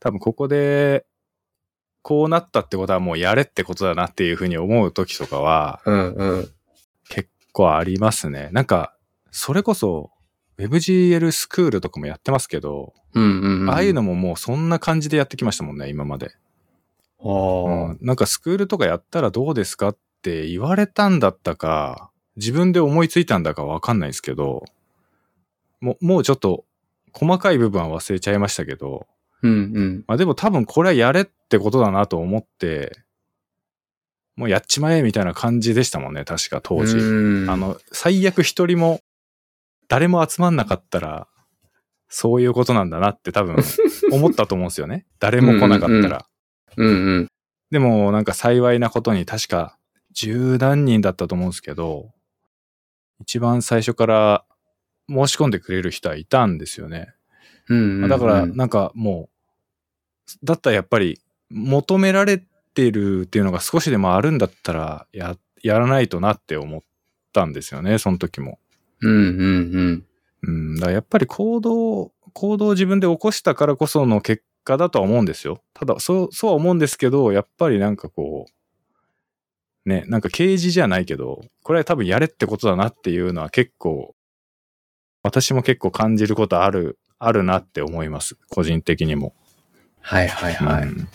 多分ここで、こうなったってことはもうやれってことだなっていうふうに思う時とかはうんうん。結構ありますね。なんか、それこそ WebGL スクールとかもやってますけど、うんうんうん。ああいうのももうそんな感じでやってきましたもんね、今まで。ああうん、なんかスクールとかやったらどうですかって言われたんだったか、自分で思いついたんだかわかんないですけど、もう、もうちょっと細かい部分は忘れちゃいましたけど、うんうん。まあでも多分これはやれってことだなと思って、もうやっちまえみたいな感じでしたもんね、確か当時。うんあ、の、最悪一人も、誰も集まんなかったら、そういうことなんだなって多分 思ったと思うんですよね。誰も来なかったら。うんうん。でもなんか幸いなことに確か十何人だったと思うんですけど、一番最初から申し込んでくれる人はいたんですよね。うんうんうん。だからなんかもう、だったらやっぱり求められてるっていうのが少しでもあるんだったらや、やらないとなって思ったんですよね、その時も。うんうんうん。うん、だからやっぱり行動、行動を自分で起こしたからこその結果だとは思うんですよ。ただ、そう、そうは思うんですけど、やっぱりなんかこう、ね、なんか刑事じゃないけど、これは多分やれってことだなっていうのは結構、私も結構感じることある、あるなって思います。個人的にも。はいはいはい。うん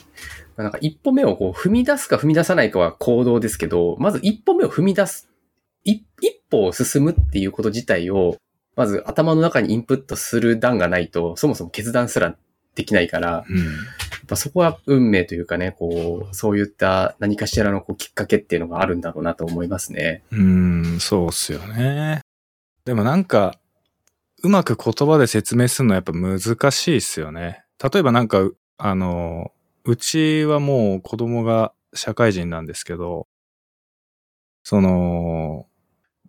なんか一歩目をこう踏み出すか踏み出さないかは行動ですけど、まず一歩目を踏み出す。一一歩を進むっていうこと自体を、まず頭の中にインプットする段がないと、そもそも決断すらできないから、やうん。っぱそこは運命というかね、こう、そういった何かしらのこうきっかけっていうのがあるんだろうなと思いますね。うーん、そうっすよね。でもなんか、うまく言葉で説明するのはやっぱ難しいっすよね。例えばなんか、あの、うちはもう子供が社会人なんですけど、その、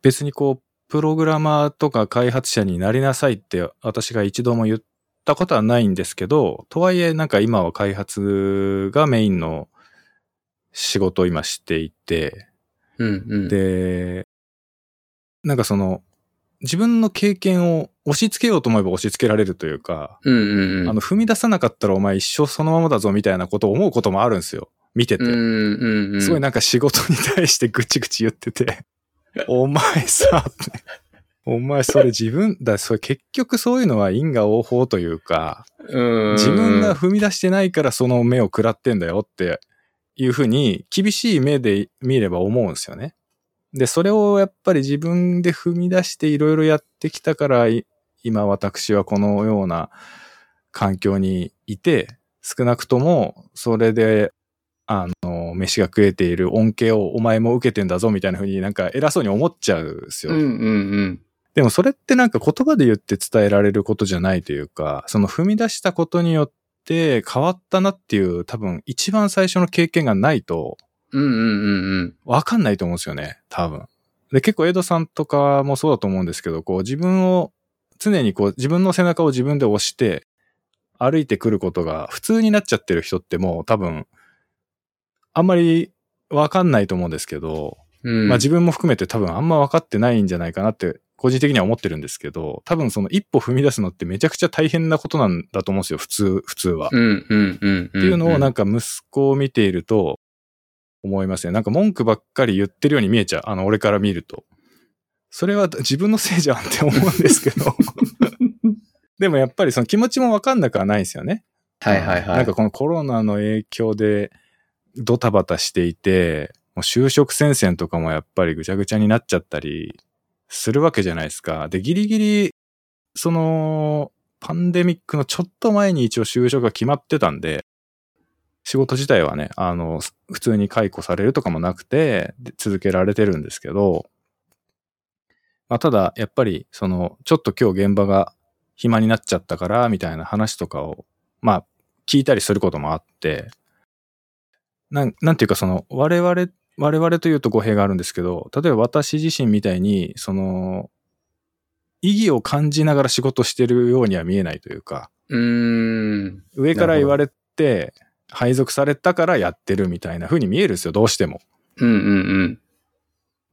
別にこう、プログラマーとか開発者になりなさいって私が一度も言ったことはないんですけど、とはいえなんか今は開発がメインの仕事を今していて、うんうん。で、なんかその、自分の経験を押し付けようと思えば押し付けられるというか、うんうんうん。あの、踏み出さなかったらお前一生そのままだぞみたいなことを思うこともあるんですよ。見てて。うんうんうん。すごいなんか仕事に対してぐちぐち言ってて、お前さ、お前それ自分だ、それ結局そういうのは因果応報というか、うん、自分が踏み出してないからその目を食らってんだよっていうふうに厳しい目で見れば思うんですよね。で、それをやっぱり自分で踏み出していろいろやってきたから、い今私はこのような環境にいて、少なくともそれで、あの、飯が食えている恩恵をお前も受けてんだぞみたいなふうになんか偉そうに思っちゃうんですよ。うんうんうん。でもそれってなんか言葉で言って伝えられることじゃないというか、その踏み出したことによって変わったなっていう多分一番最初の経験がないとうんうんうんうん。わかんないと思うんですよね、多分。で、結構エドさんとかもそうだと思うんですけど、こう自分を、常にこう自分の背中を自分で押して歩いてくることが普通になっちゃってる人ってもう多分、あんまりわかんないと思うんですけど、うん、まあ自分も含めて多分あんま分かってないんじゃないかなって個人的には思ってるんですけど、多分その一歩踏み出すのってめちゃくちゃ大変なことなんだと思うんですよ、普通、普通は。っていうのをなんか、か息子を見ていると思いますね。なんか文句ばっかり言ってるように見えちゃう。あの、俺から見ると。それは自分のせいじゃんって思うんですけど。でもやっぱりその気持ちもわかんなくはないんですよね。はいはいはい。なんかこのコロナの影響でドタバタしていて、もう就職戦線とかもやっぱりぐちゃぐちゃになっちゃったりするわけじゃないですか。で、ギリギリ、その、パンデミックのちょっと前に一応就職が決まってたんで、仕事自体はね、あの、普通に解雇されるとかもなくて、で続けられてるんですけど、まあ、ただ、やっぱり、その、ちょっと今日現場が暇になっちゃったから、みたいな話とかを、まあ、聞いたりすることもあって、なん、なんていうかその、我々、我々というと語弊があるんですけど、例えば私自身みたいに、その、意義を感じながら仕事してるようには見えないというか、うーん。上から言われて、配属されたからやってるみたいな風に見えるんですよ、どうしても。うんうんうん。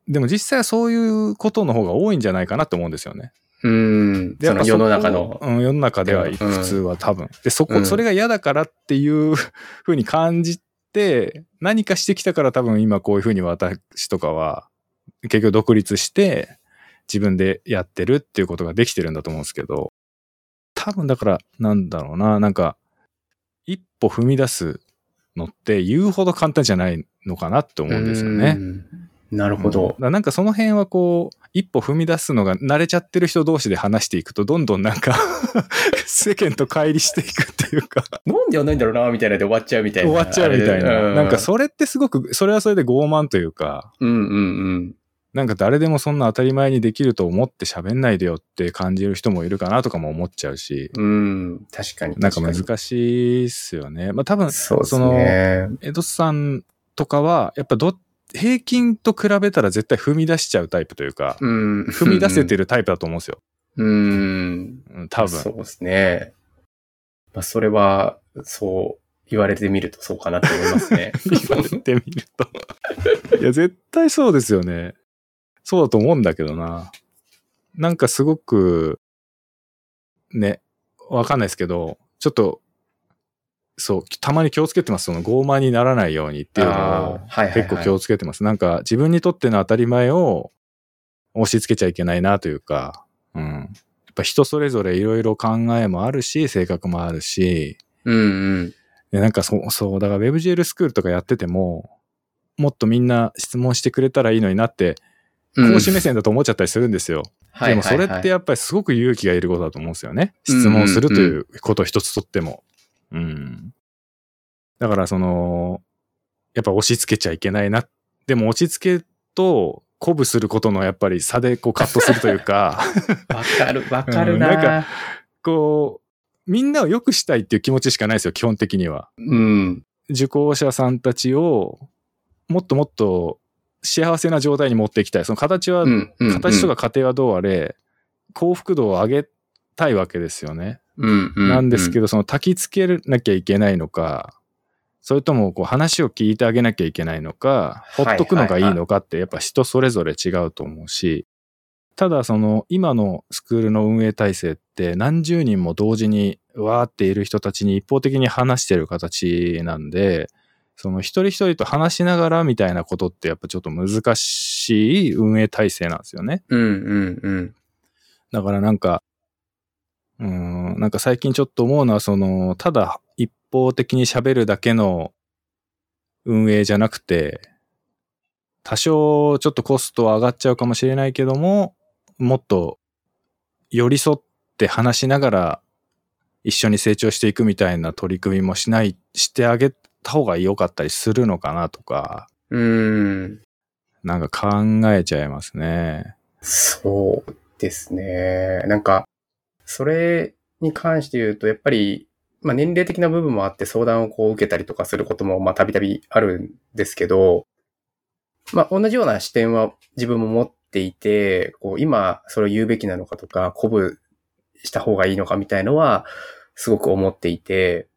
でも実際はそういうことの方が多いんじゃないかなって思うんですよね。うーん。世の中のうん、世の中ではうん普通は多分。で、そこ、うんそれが嫌だからっていう 風に感じて、何かしてきたから多分今こういう風に私とかは、結局独立して、自分でやってるっていうことができてるんだと思うんですけど、多分だから、なんだろうな、なんか、一歩踏み出すのって言うほど簡単じゃないのかなって思うんですよねう。ん。なるほうんだどか。らなんかその辺はこう、一歩踏み出すのが慣れちゃってる人同士で話していくと、どんどんなんか 世間と乖離していくっていうか、なんでやんないんだろうな、みたいなで終わっちゃうみたいな。終わっちゃうみたいな。なんかそそれってすごく、それはそれで傲慢というか、うんうんうん。なんか誰でもそんな当たり前にできると思って喋んないでよって感じる人もいるかなとかも思っちゃうし、うん。確かに。なんか確難しいっすよね。まあ多分、そうですそのね。エドさんとかは、やっぱど、平均と比べたら絶対踏み出しちゃうタイプというか、うん。踏み出せてるタイプだと思うんですよ。うん。うん、多分。そうですね。まあ、それは、そう言われてみるとそうかなと思いますね。言われてみると。いや、絶対そうですよね。そうだと思うんだけどな。なんかすごく、ね、わかんないですけど、ちょっと、そう、たまに気をつけてます。その傲慢にならないようにっていうのを結構気をつけてます。なんか自分にとっての当たり前を押し付けちゃいけないなというか、うん。やっぱ人それぞれいろいろ考えもあるし、性格もあるし、うんうん。で、なんかそう、そう、だから WebGL スクールとかやってても、もっとみんな質問してくれたらいいのになって、うん講師目線だと思っちゃったりするんですよ。はいでもそれってやっぱりすごく勇気がいることだと思うんですよね。質問するということを一つとっても。うん。だからその、やっぱ押し付けちゃいけないな。でも押し付けと鼓舞することのやっぱり差でこうカットするというか、わかる、わかるな。うんなんこう、みんなを良くしたいっていう気持ちしかないですよ、基本的には。うん。受講者さんたちをもっともっと幸せな状態に持っていきたい。その形は、うん。うん形とか過程はどうあれ、幸福度を上げたいわけですよね。なんですけど。ど、その焚きつけなきゃいけないのか、それともこう話を聞いてあげなきゃいけないのか、ほっとくのがいいのかってやっぱ人それぞれ違うと思うし、ただその今のスクールの運営体制って何十人も同時にわーっている人たちに一方的に話してる形なんで、その一人一人と話しながらみたいなことってやっぱちょっと難しい運営体制なんですよね。うんうんうん。だからなんか、うーん、なんか最近ちょっと思うのは、その、ただ一方的に喋るだけの運営じゃなくて、多少ちょっとコストは上がっちゃうかもしれないけども、もっと寄り添って話しながら一緒に成長していくみたいな取り組みもしない、してあげた方が良かったりするのかなとか、うーん。なんか考えちゃいますね。そうですね。なんか、それに関して言うと、やっぱり、まあ年齢的な部分もあって相談をこう受けたりとかすることも、まあたびたびあるんですけど、まあ同じような視点は自分も持っていて、こう今それを言うべきなのかとか、鼓舞した方がいいのかみたいのは、すごく思っていて、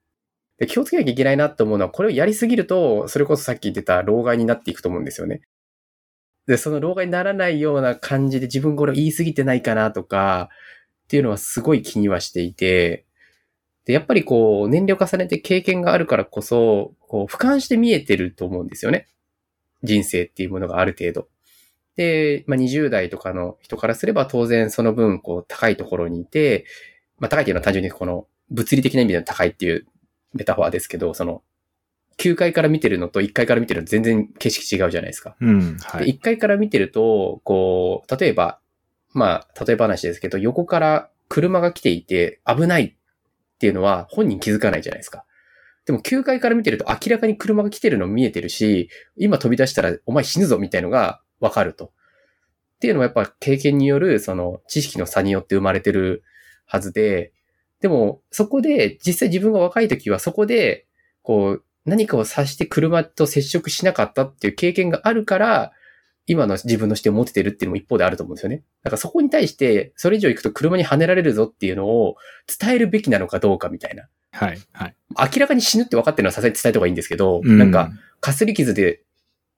で気をつけなきゃいけないなと思うのは、これをやりすぎると、それこそさっき言ってた老害になっていくと思うんですよね。で、その老害にならないような感じで自分これ言い過ぎてないかなとか、っていうのはすごい気にはしていて、で、やっぱりこう、年齢を重ねて経験があるからこそ、こう、俯瞰して見えてると思うんですよね。人生っていうものがある程度。で、まあ、20代とかの人からすれば当然その分、こう、高いところにいて、まあ、高いっていうのは単純にこの、物理的な意味での高いっていうメタファーですけど、その、9階から見てるのと1階から見てるの全然景色違うじゃないですか。うん、はでい。1階から見てると、こう、例えば、まあ、例え話ですけど、横から車が来ていて危ないっていうのは本人気づかないじゃないですか。でも9階から見てると明らかに車が来てるの見えてるし、今飛び出したらお前死ぬぞみたいのがわかると。っていうのはやっぱ経験によるその知識の差によって生まれてるはずで、でもそこで実際自分が若い時はそこでこう何かを指して車と接触しなかったっていう経験があるから、今の自分の視点を持ててるっていうのも一方であると思うんですよね。だからそこに対して、それ以上行くと車に跳ねられるぞっていうのを伝えるべきなのかどうかみたいな。はい。はい。明らかに死ぬって分かってるのはさすがに伝えた方がいいんですけど、うなんか、、かすり傷で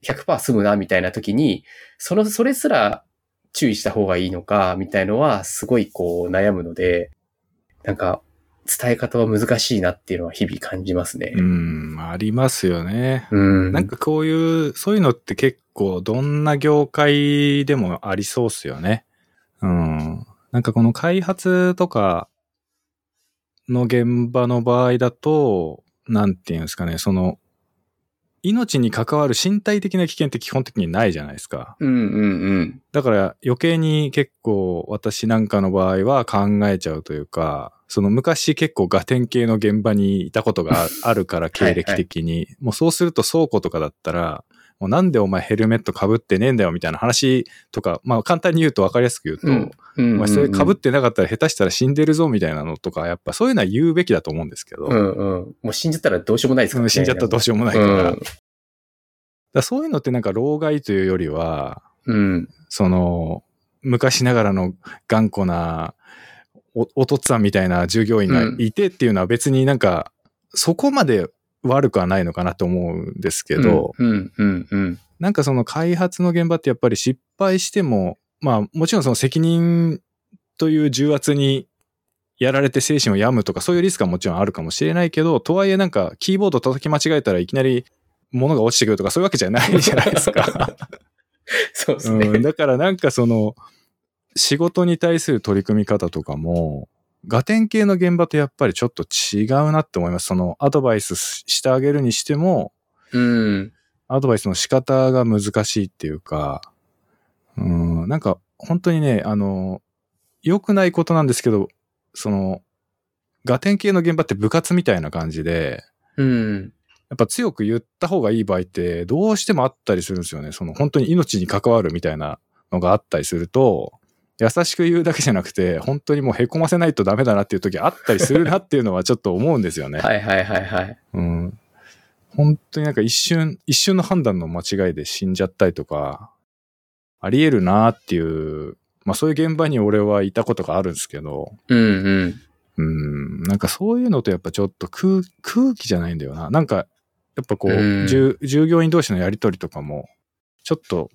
100%済むなみたいな時に、その、それすら注意した方がいいのか、みたいのはすごいこう悩むので、なんか、伝え方は難しいなっていうのは日々感じますね。うん、ありますよね。うん。なんかこういう、そういうのって結構どんな業界でもありそうっすよね。うん。なんかこの開発とかの現場の場合だと、なんていうんですかね、その、命に関わる身体的な危険って基本的にないじゃないですか。うんうんうん。だから余計に結構私なんかの場合は考えちゃうというか、その昔結構ガテン系の現場にいたことがああるから経歴的に、もうそうすると倉庫とかだったら、もうなんでお前ヘルメット被ってねえんだよみたいな話とか、まあ簡単に言うと分かりやすく言うと、うんうんお前それ被ってなかったら下手したら死んでるぞみたいなのとか、やっぱそういうのは言うべきだと思うんですけど、うんうん。もう死んじゃったらどうしようもないですからね。死んじゃったらどうしようもないから、うんだそういうのってなんか老害というよりは、うん。その、昔ながらの頑固なお、おとっつぁんみたいな従業員がいてっていうのは別になんか、そこまで悪くはないのかなと思うんですけど、うんうんうん。なんかその開発の現場ってやっぱり失敗しても、まあもちろんその責任という重圧にやられて精神を病むとかそういうリスクはもちろんあるかもしれないけど、とはいえなんかキーボード叩き間違えたらいきなり物が落ちてくるとかそういうわけじゃないじゃないですか。そうですうん、ね。だからなんかその、仕事に対する取り組み方とかも、ガテン系の現場とやっぱりちょっと違うなって思います。そのアドバイスしてあげるにしても、うん。アドバイスの仕方が難しいっていうか、うん、なんか本当にね、あの、良くないことなんですけど、その、ガテン系の現場って部活みたいな感じで、うん。やっぱ強く言った方がいい場合ってどうしてもあったりするんですよね。その本当に命に関わるみたいなのがあったりすると、優しく言うだけじゃなくて、本当にもう凹ませないとダメだなっていう時あったりするなっていうのはちょっと思うんですよね。はいはいはいはい。うん。本当になんか一瞬、一瞬の判断の間違いで死んじゃったりとか、あり得るなっていう、まあそういう現場に俺はいたことがあるんですけど、うんうん。うん、なんかそういうのとやっぱちょっと空空気じゃないんだよな。なんかやっぱこう、うん従従業員同士のやりとりとかも、ちょっと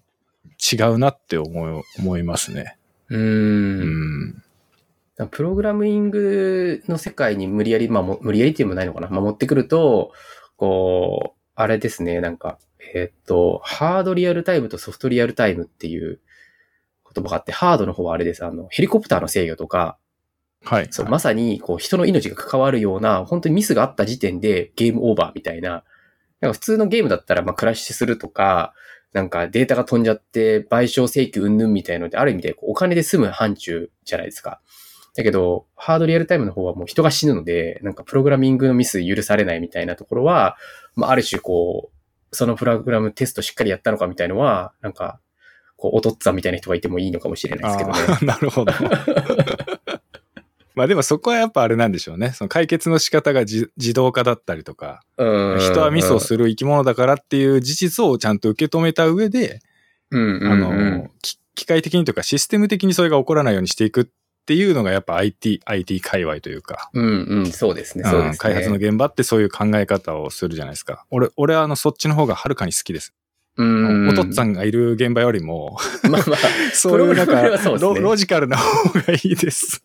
違うなって思い思いますね。う。うんん。プログラミングの世界に無理やり、まあ、も無理やりっていうのもないのかな。まあ、持ってくると、こう、あれですね、なんか、えーっと、ハードリアルタイムとソフトリアルタイムっていう言葉があって、ハードの方はあれです。あの、ヘリコプターの制御とか、はい。そう、まさに、こう、人の命が関わるような、本当にミスがあった時点でゲームオーバーみたいな、なんか普通のゲームだったら、まあ、クラッシュするとか、なんかデータが飛んじゃって賠償請求云々みたいので、ある意味でお金で済む範疇じゃないですか。だけど、ハードリアルタイムの方はもう人が死ぬので、なんかプログラミングのミス許されないみたいなところは、まあ、ある種こう、そのプログラムテストしっかりやったのかみたいのは、なんか、こう、おとっつぁんみたいな人がいてもいいのかもしれないですけどね。なるほど。まあでもそこはやっぱあれなんでしょうね。その解決の仕方が自自動化だったりとか、うん人はミスをする生き物だからっていう事実をちゃんと受け止めた上で、うんうんうん、あの、き機械的にというかシステム的にそれが起こらないようにしていくっていうのがやっぱ IT、IT 界隈というか、うんうん、そうですね、そうですね。うん開発の現場ってそういう考え方をするじゃないですか。俺、俺はあの、そっちの方がはるかに好きです。うん。おとっつぁんがいる現場よりも、まあま そういうなんかねロ、ロジカルな方がいいです。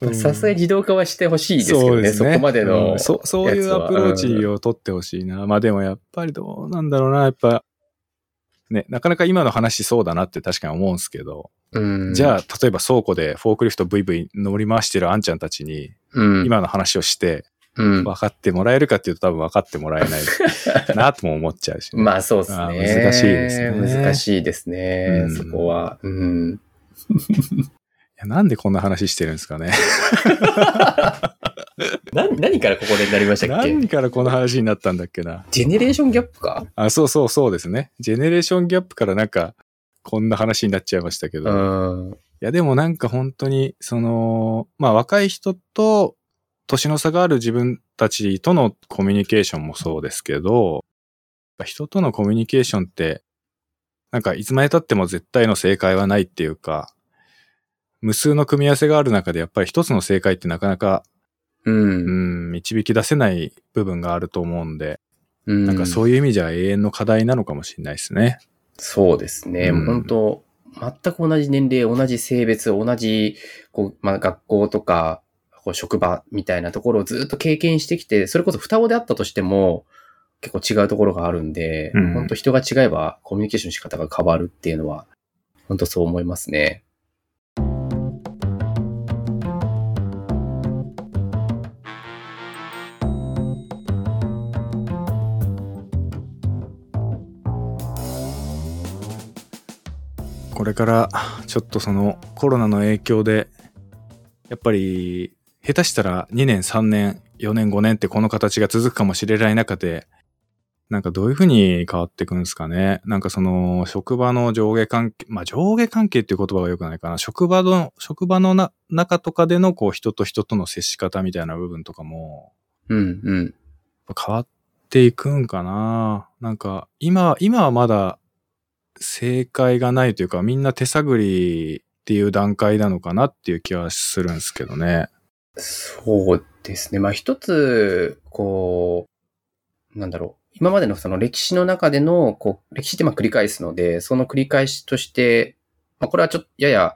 あ、さすがに自動化はしてほしいですけどね、そこまでうの。んそそういうアプローチを取ってほしいな。まあでもやっぱりどうなんだろうな。やっぱ、ね、なかなか今の話そうだなって確かに思うんですけど、うん、じゃあ、例えば倉庫でフォークリフトブイブイ乗り回してるあんちゃんたちに、うん、今の話をして、うん、分かってもらえるかっていうと多分分かってもらえない なとも思っちゃうし、ね。まあそうですあね。ー難しいですね難しいですね、うんそこは。うん。いやなんでこんな話してるんですかね。な何からここでなりましたっけ？何からこの話になったんだっけな。ジェネレーションギャップか？あ、そうそうそうですね。ジェネレーションギャップからなんか、こんな話になっちゃいましたけど。うん。いや、でもなんか本当に、その、まあ若い人と年の差がある自分たちとのコミュニケーションもそうですけど、人とのコミュニケーションって、なんかいつまで経っても絶対の正解はないっていうか、無数の組み合わせがある中でやっぱり一つの正解ってなかなか、う。うんん、導き出せない部分があると思うんで、うん。なんかそういう意味じゃ永遠の課題なのかもしれないですね。そうですね。うん本当全く同じ年齢、同じ性別、同じ、こう、まあ、学校とか、こう職場みたいなところをずっと経験してきて、それこそ双子であったとしても、結構違うところがあるんで、うん本当人が違えばコミュニケーションの仕方が変わるっていうのは、本当そう思いますね。これからちょっとそのコロナの影響で、やっぱり下手したら2年、3年、4年、5年ってこの形が続くかもしれない中で、なんかどういうふうに変わっていくんですかね？なんかその職場の上下関係、まあ上下関係っていう言葉が良くないかな。職場の、職場のな中とかでのこう人と人との接し方みたいな部分とかもうん、うん。変わっていくんかな。なんか今、今はまだ正解がないというかみんな手探りっていう段階なのかなっていう気はするんですけどね。そうですね。まあ一つ、こう、なんだろう。今までのその歴史の中での、こう、歴史ってまあ繰り返すので、その繰り返しとして、まあこれはちょっとやや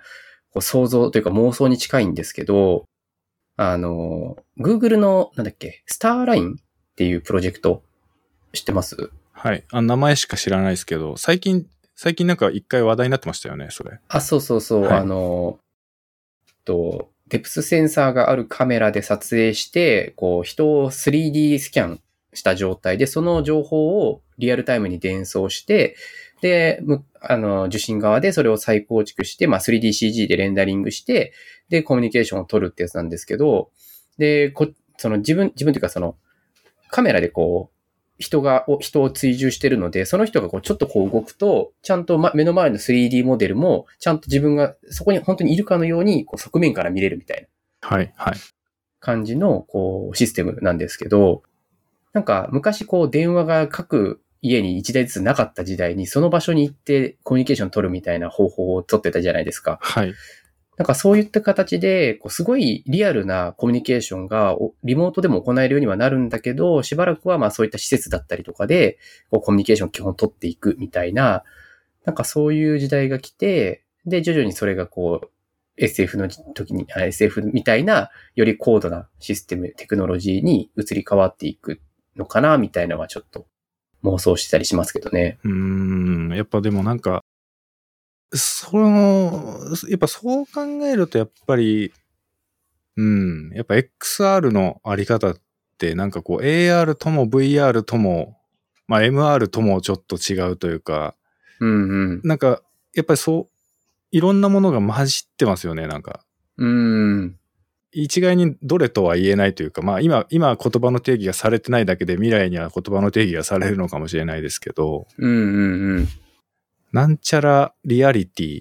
こう想像というか妄想に近いんですけど、あの、Google の、なんだっけ、スターラインっていうプロジェクト知ってます？はい。あ、名前しか知らないですけど、最近、最近なんか一回話題になってましたよね、それ。あ、そうそうそう、はいあの、と、デプスセンサーがあるカメラで撮影して、こう、人を 3D スキャンした状態で、その情報をリアルタイムに伝送して、で、むあの、受信側でそれを再構築して、まあ、3DCG でレンダリングして、で、コミュニケーションを取るってやつなんですけど、で、こ、その自分、自分というかその、カメラでこう、人が、お人を追従してるので、その人がこうちょっとこう動くと、ちゃんと、ま、目の前の 3D モデルも、ちゃんと自分がそこに本当にいるかのように、こう側面から見れるみたいなはい、はい。感じの、こう、システムなんですけど、なんか、昔こう、電話が各家に一台ずつなかった時代に、その場所に行ってコミュニケーション取るみたいな方法を取ってたじゃないですか。はい。なんかそういった形で、こうすごいリアルなコミュニケーションがリモートでも行えるようにはなるんだけど、しばらくはまあそういった施設だったりとかで、こうコミュニケーションを基本取っていくみたいな、なんかそういう時代が来て、で、徐々にそれがこう、SF の時に、SF みたいな、より高度なシステム、テクノロジーに移り変わっていくのかな、みたいなのはちょっと妄想したりしますけどね。うん、やっぱでもなんか、その、やっぱそう考えるとやっぱり、うん、やっぱ XR のあり方ってなんかこう AR とも VR とも、まあ MR ともちょっと違うというか、うんうん。なんかやっぱりそう、いろんなものが混じってますよね、なんか。うん。一概にどれとは言えないというか、まあ今、今は言葉の定義がされてないだけで未来には言葉の定義がされるのかもしれないですけど、うんうんうん。なんちゃらリアリティ。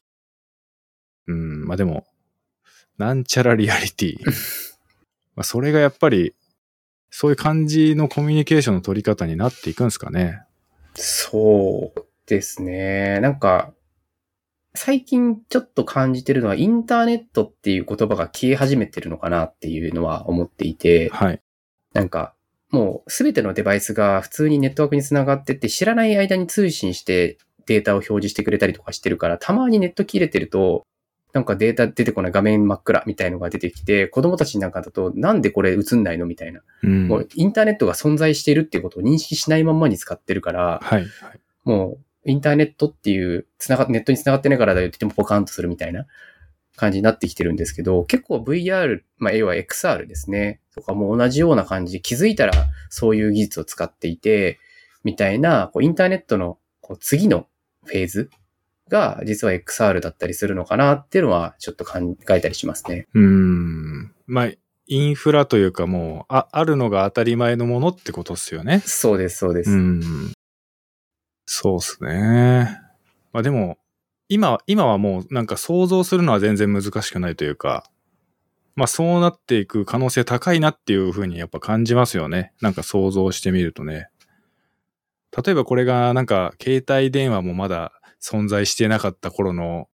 うん、まあでも、なんちゃらリアリティ。まあそれがやっぱり、そういう感じのコミュニケーションの取り方になっていくんですかね。そうですね。なんか、最近ちょっと感じてるのは、インターネットっていう言葉が消え始めてるのかなっていうのは思っていて、はい。なんか、もうすべてのデバイスが普通にネットワークにつながってって、知らない間に通信してデータを表示してくれたりとかしてるから、たまにネット切れてると、なんかデータ出てこない画面真っ暗みたいのが出てきて、子供たちなんかだと、なんでこれ映んないのみたいな。うん。もうインターネットが存在しているっていうことを認識しないまんまに使ってるから、はい。はい。もうインターネットっていう、つなが、ネットに繋がってないからだよって言ってもポカンとするみたいな感じになってきてるんですけど、結構 VR、まあ、要は XR ですね。とかも同じような感じで気づいたらそういう技術を使っていて、みたいな、こうインターネットのこう次のフェーズが実は XR だったりするのかなっていうのはちょっと考えたりしますね。うーん。まあ、インフラというかもう、あ、あるのが当たり前のものってことっすよね。そうです、そうです。うん。そうっすね。まあでも、今、今はもうなんか想像するのは全然難しくないというか、まあそうなっていく可能性高いなっていうふうにやっぱ感じますよね。なんか想像してみるとね。例えばこれがなんか携帯電話もまだ存在してなかった頃の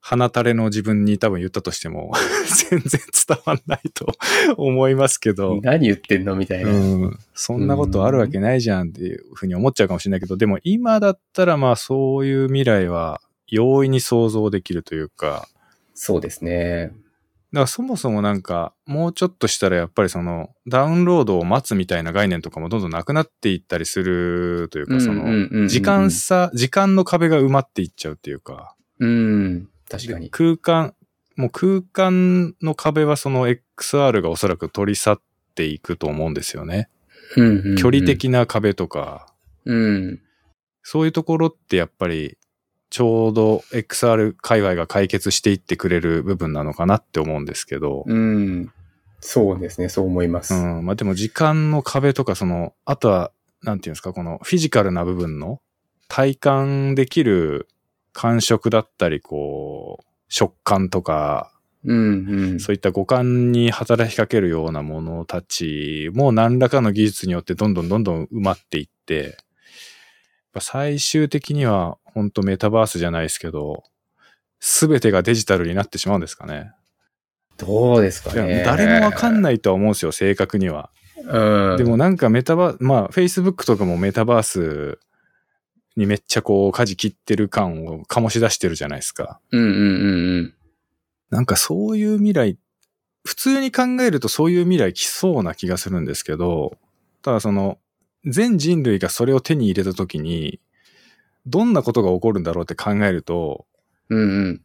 鼻垂れの自分に多分言ったとしても 全然伝わんないと 思いますけど。何言ってんのみたいな。うん、そんなことあるわけないじゃんっていうふうに思っちゃうかもしれないけど、でも今だったらまあそういう未来は容易に想像できるというか、そうですね。だからそもそもなんかもうちょっとしたらやっぱりそのダウンロードを待つみたいな概念とかもどんどんなくなっていったりするというか、その時間差、時間の壁が埋まっていっちゃうっていうか、うん。確かでに。空間、もう空間の壁はその XR がおそらく取り去っていくと思うんですよね。うんうんうん距離。的な壁とか、うん。そういうところってやっぱり、ちょうど XR 界隈が解決していってくれる部分なのかなって思うんですけど、うん。そうですね、そう思います。うん、まあでも時間の壁とか、その、あとは、なんていうんですか、このフィジカルな部分の体感できる感触だったり、こう、食感とか、うん、うん。そういった五感に働きかけるようなものたちも何らかの技術によってどんどんどんどん埋まっていって、ぱ最終的には本当メタバースじゃないですけど、すべてがデジタルになってしまうんですかね。どうですかね。誰もわかんないとは思うんですよ、正確には。うん。でもなんかメタバーまあ Facebook とかもメタバースにめっちゃこう舵切ってる感を醸し出してるじゃないですか。うんうんうんうん。なんかそういう未来、普通に考えるとそういう未来来そうな気がするんですけど、ただその、全人類がそれを手に入れた時に、どんなことが起こるんだろうって考えると、うんうん。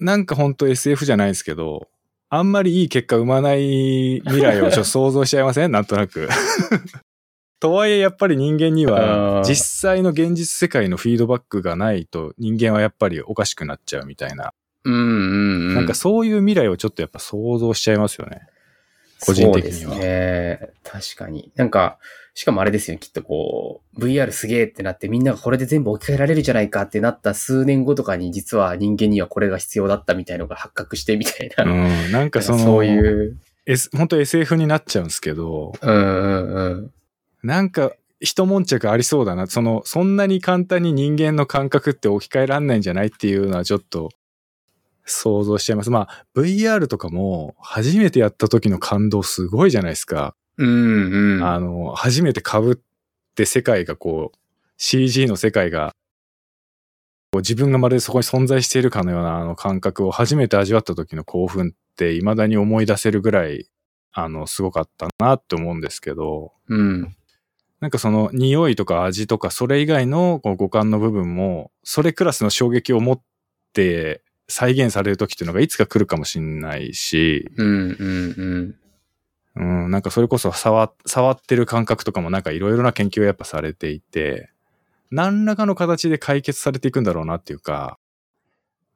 なんかほんと SF じゃないですけど、あんまりいい結果生まない未来をちょっと想像しちゃいません？なんとなく。とはいえやっぱり人間にあはー実際の現実世界のフィードバックがないと人間はやっぱりおかしくなっちゃうみたいな。うんうんうん。なんかそういう未来をちょっとやっぱ想像しちゃいますよね。個人的にはそうですね。確かに。なんか、しかもあれですよ、きっとこう、VR すげえってなってみんながこれで全部置き換えられるじゃないかってなった数年後とかに実は人間にはこれが必要だったみたいのが発覚してみたいな。うん。なんかその、そういう。S、本当 SF になっちゃうんですけど、うんうんうん。なんか一悶着ありそうだな。その、そんなに簡単に人間の感覚って置き換えらんないんじゃないっていうのはちょっと想像しちゃいます。まあ、VR とかも、初めてやった時の感動すごいじゃないですか。うんうん。あの、初めて被って世界がこう、CG の世界が、こう自分がまるでそこに存在しているかのようなあの感覚を初めて味わった時の興奮って未だに思い出せるぐらい、あの、すごかったなって思うんですけど、うん。なんかその匂いとか味とかそれ以外のこう五感の部分も、それクラスの衝撃を持って再現される時っていうのがいつか来るかもしれないし、うんうんうん。うん、なんかそれこそ触触ってる感覚とかもなんかいろいろな研究がやっぱされていて、何らかの形で解決されていくんだろうなっていうか、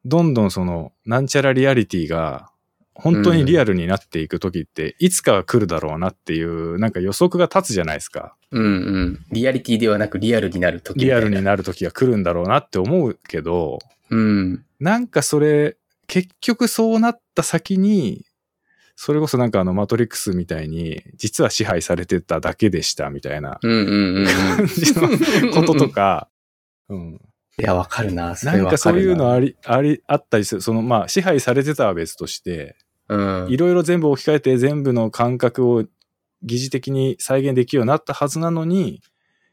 どんどんその、なんちゃらリアリティが、本当にリアルになっていく時って、いつかは来るだろうなっていう、なんか予測が立つじゃないですか。うんうん。リアリティではなくリアルになる時リアルになる時が来るんだろうなって思うけど、うん。なんかそれ、結局そうなった先に、それこそなんかあのマトリックスみたいに、実は支配されてただけでしたみたいな。感じのこととか、うん。いや、わかるな。そなれわかるんかそういうのあり、あり、あったりする。そのまあ支配されてたは別として、うん。いろいろ全部置き換えて全部の感覚を疑似的に再現できるようになったはずなのに、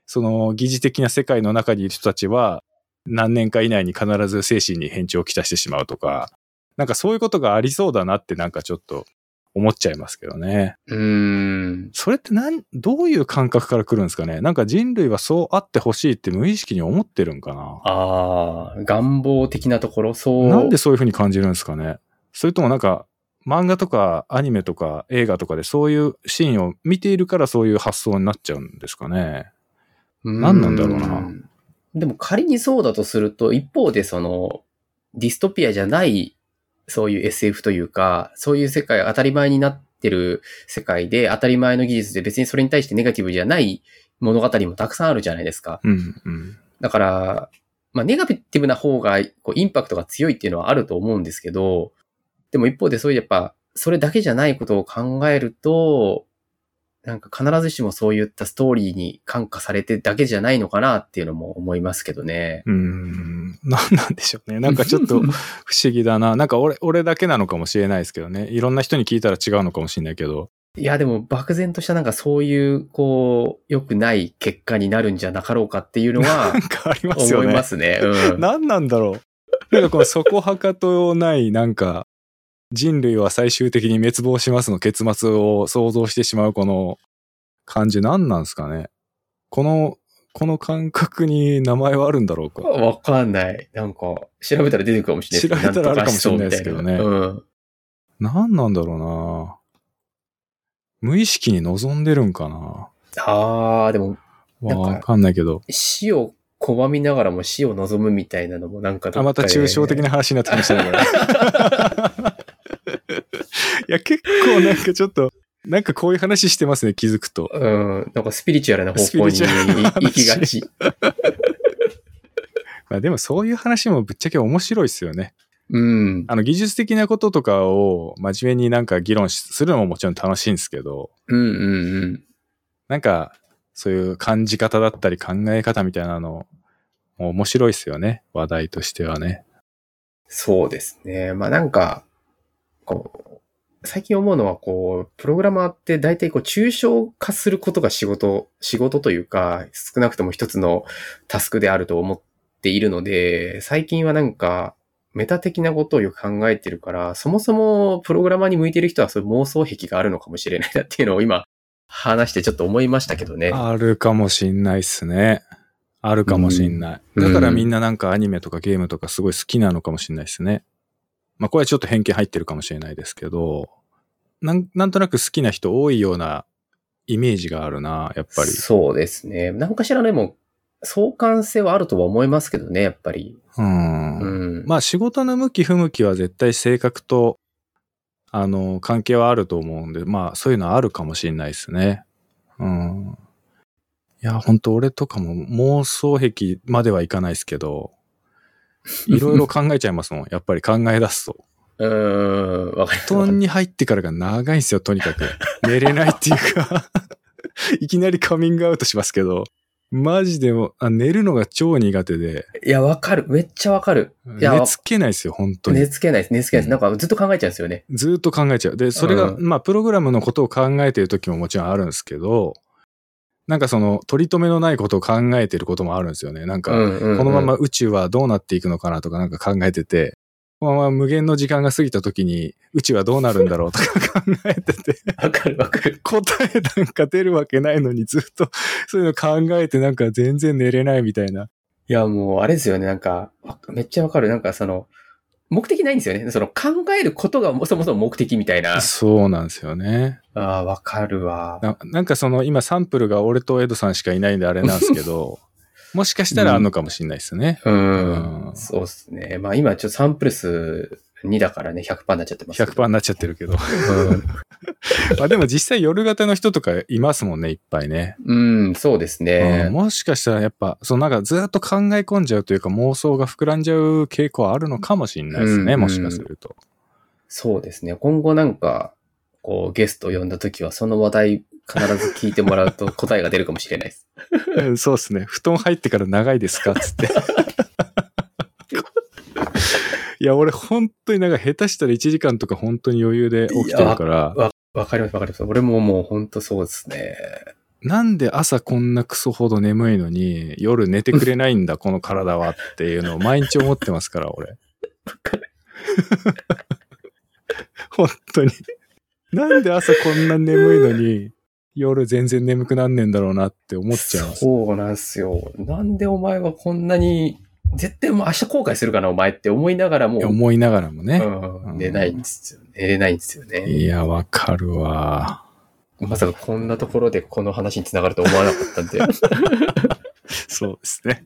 その疑似的な世界の中にいる人たちは何年か以内に必ず精神に変調をきたしてしまうとか、なんかそういうことがありそうだなってなんかちょっと思っちゃいますけどね。うーん。それってなん、どういう感覚から来るんですかね？なんか人類はそうあってほしいって無意識に思ってるんかな？ああ、願望的なところ、そう。なんでそういう風に感じるんですかね？それともなんか、漫画とかアニメとか映画とかでそういうシーンを見ているからそういう発想になっちゃうんですかね？何なんだろうなうん。でも仮にそうだとすると、一方でその、ディストピアじゃない、そういう SF というか、そういう世界、当たり前になってる世界で、当たり前の技術で別にそれに対してネガティブじゃない物語もたくさんあるじゃないですか。うん、うん。だから、まあ、ネガティブな方が、こう、インパクトが強いっていうのはあると思うんですけど、でも一方でそういうやっぱ、それだけじゃないことを考えると、なんか必ずしもそういったストーリーに感化されてだけじゃないのかなっていうのも思いますけどね。うーん、なんなんでしょうね。なんかちょっと 不思議だな。なんか俺、俺だけなのかもしれないですけどね。いろんな人に聞いたら違うのかもしれないけど。いや、でも漠然としたなんかそういう、こう、良くない結果になるんじゃなかろうかっていうのは なんかありますよね。思いますね。うん。何なんだろう。なんかこのそこはかとない、なんか、人類は最終的に滅亡しますの結末を想像してしまうこの感じ何なんですかね。この、この感覚に名前はあるんだろうか。わかんない。なんか、調べたら出てくるかもしれない調べたらあるかもしれないですけどねうん。何なんだろうな無意識に望んでるんかなああ、でも、わかんないけど。死を拒みながらも死を望むみたいなのもなんかどあ、また抽象的な話になってきましたね、これ。いや、結構なんかちょっと、なんかこういう話してますね、気づくと。うん。なんかスピリチュアルな方向に行きがち。まあでもそういう話もぶっちゃけ面白いですよね。うん。あの技術的なこととかを真面目になんか議論しするのももちろん楽しいんですけど、うんうんうん。なんかそういう感じ方だったり考え方みたいなのも面白いですよね。話題としてはね。そうですね。まあなんか、こう、最近思うのはこう、プログラマーって大体こう、抽象化することが仕事、仕事というか、少なくとも一つのタスクであると思っているので、最近はなんか、メタ的なことをよく考えてるから、そもそもプログラマーに向いてる人はそういう妄想癖があるのかもしれないなっていうのを今、話してちょっと思いましたけどね。あるかもしんないっすね。あるかもしんない。うんだからみんななんかアニメとかゲームとかすごい好きなのかもしんないですね。まあこれはちょっと偏見入ってるかもしれないですけど、なんなんとなく好きな人多いようなイメージがあるな、やっぱり。そうですね。なんかしらでも、相関性はあるとは思いますけどね、やっぱり。うん。うん。まあ仕事の向き不向きは絶対性格と、あの、関係はあると思うんで、まあそういうのはあるかもしれないですね。うん。いや、本当俺とかも妄想癖まではいかないですけど、いろいろ考えちゃいますもん。やっぱり考え出すと。うーん、わかります。布団に入ってからが長いんですよ、とにかく。寝れないっていうか、いきなりカミングアウトしますけど、マジでもあ寝るのが超苦手で、いや、わかる。めっちゃわかる。いや寝つけないですよ、本当に寝。つけないです。寝つけないです。うんなんかずっと考えちゃうんですよね。ずーっと考えちゃう。で、それが、うまあ、プログラムのことを考えてる時ももちろんあるんですけど、なんかその、取り留めのないことを考えてることもあるんですよね。なんか、このまま宇宙はどうなっていくのかなとかなんか考えてて、このまま無限の時間が過ぎた時に宇宙はどうなるんだろうとか考えてて、わかるわかる。答えなんか出るわけないのにずっとそういうの考えてなんか全然寝れないみたいな。いや、もう、あれですよね。なんか、わめっちゃわかる。なんか、その、目的ないんですよね。その、考えることがそもそも目的みたいな。そうなんですよね。ああ、わかるわ。ななんかその今サンプルが俺とエドさんしかいないんであれなんですけど、もしかしたらあんのかもしれないですね。うん。うんそうですね。まあ今、ちょっとサンプル数2だからね、100%になっちゃってますけど。100%になっちゃってるけど。うん まあでも実際夜型の人とかいますもんね、いっぱいね。うん、そうですうんね。もしかしたらやっぱ、そのなんかずっと考え込んじゃうというか妄想が膨らんじゃう傾向はあるのかもしれないですね、うんもしかすると。そうですね。今後なんか、こう、ゲストを呼んだときは、その話題必ず聞いてもらうと答えが出るかもしれないです。うんそうですね。布団入ってから長いですかつって。いや、俺本当になんか下手したら1時間とか本当に余裕で起きてるから、わ、わかりますわかります。俺ももう本当そうですね。なんで朝こんなクソほど眠いのに夜寝てくれないんだ、この体はっていうのを毎日思ってますから、俺。本当に。なんで朝こんな眠いのに夜全然眠くなんねんだろうなって思っちゃいます。そうなんですよ。なんでお前はこんなに、絶対もう明日後悔するかな、お前って思いながらもう、思いながらもね。うん、寝ないんですよ。寝れないんですよね。いや、わかるわ。まさかこんなところでこの話につながると思わなかったんで。そうですね。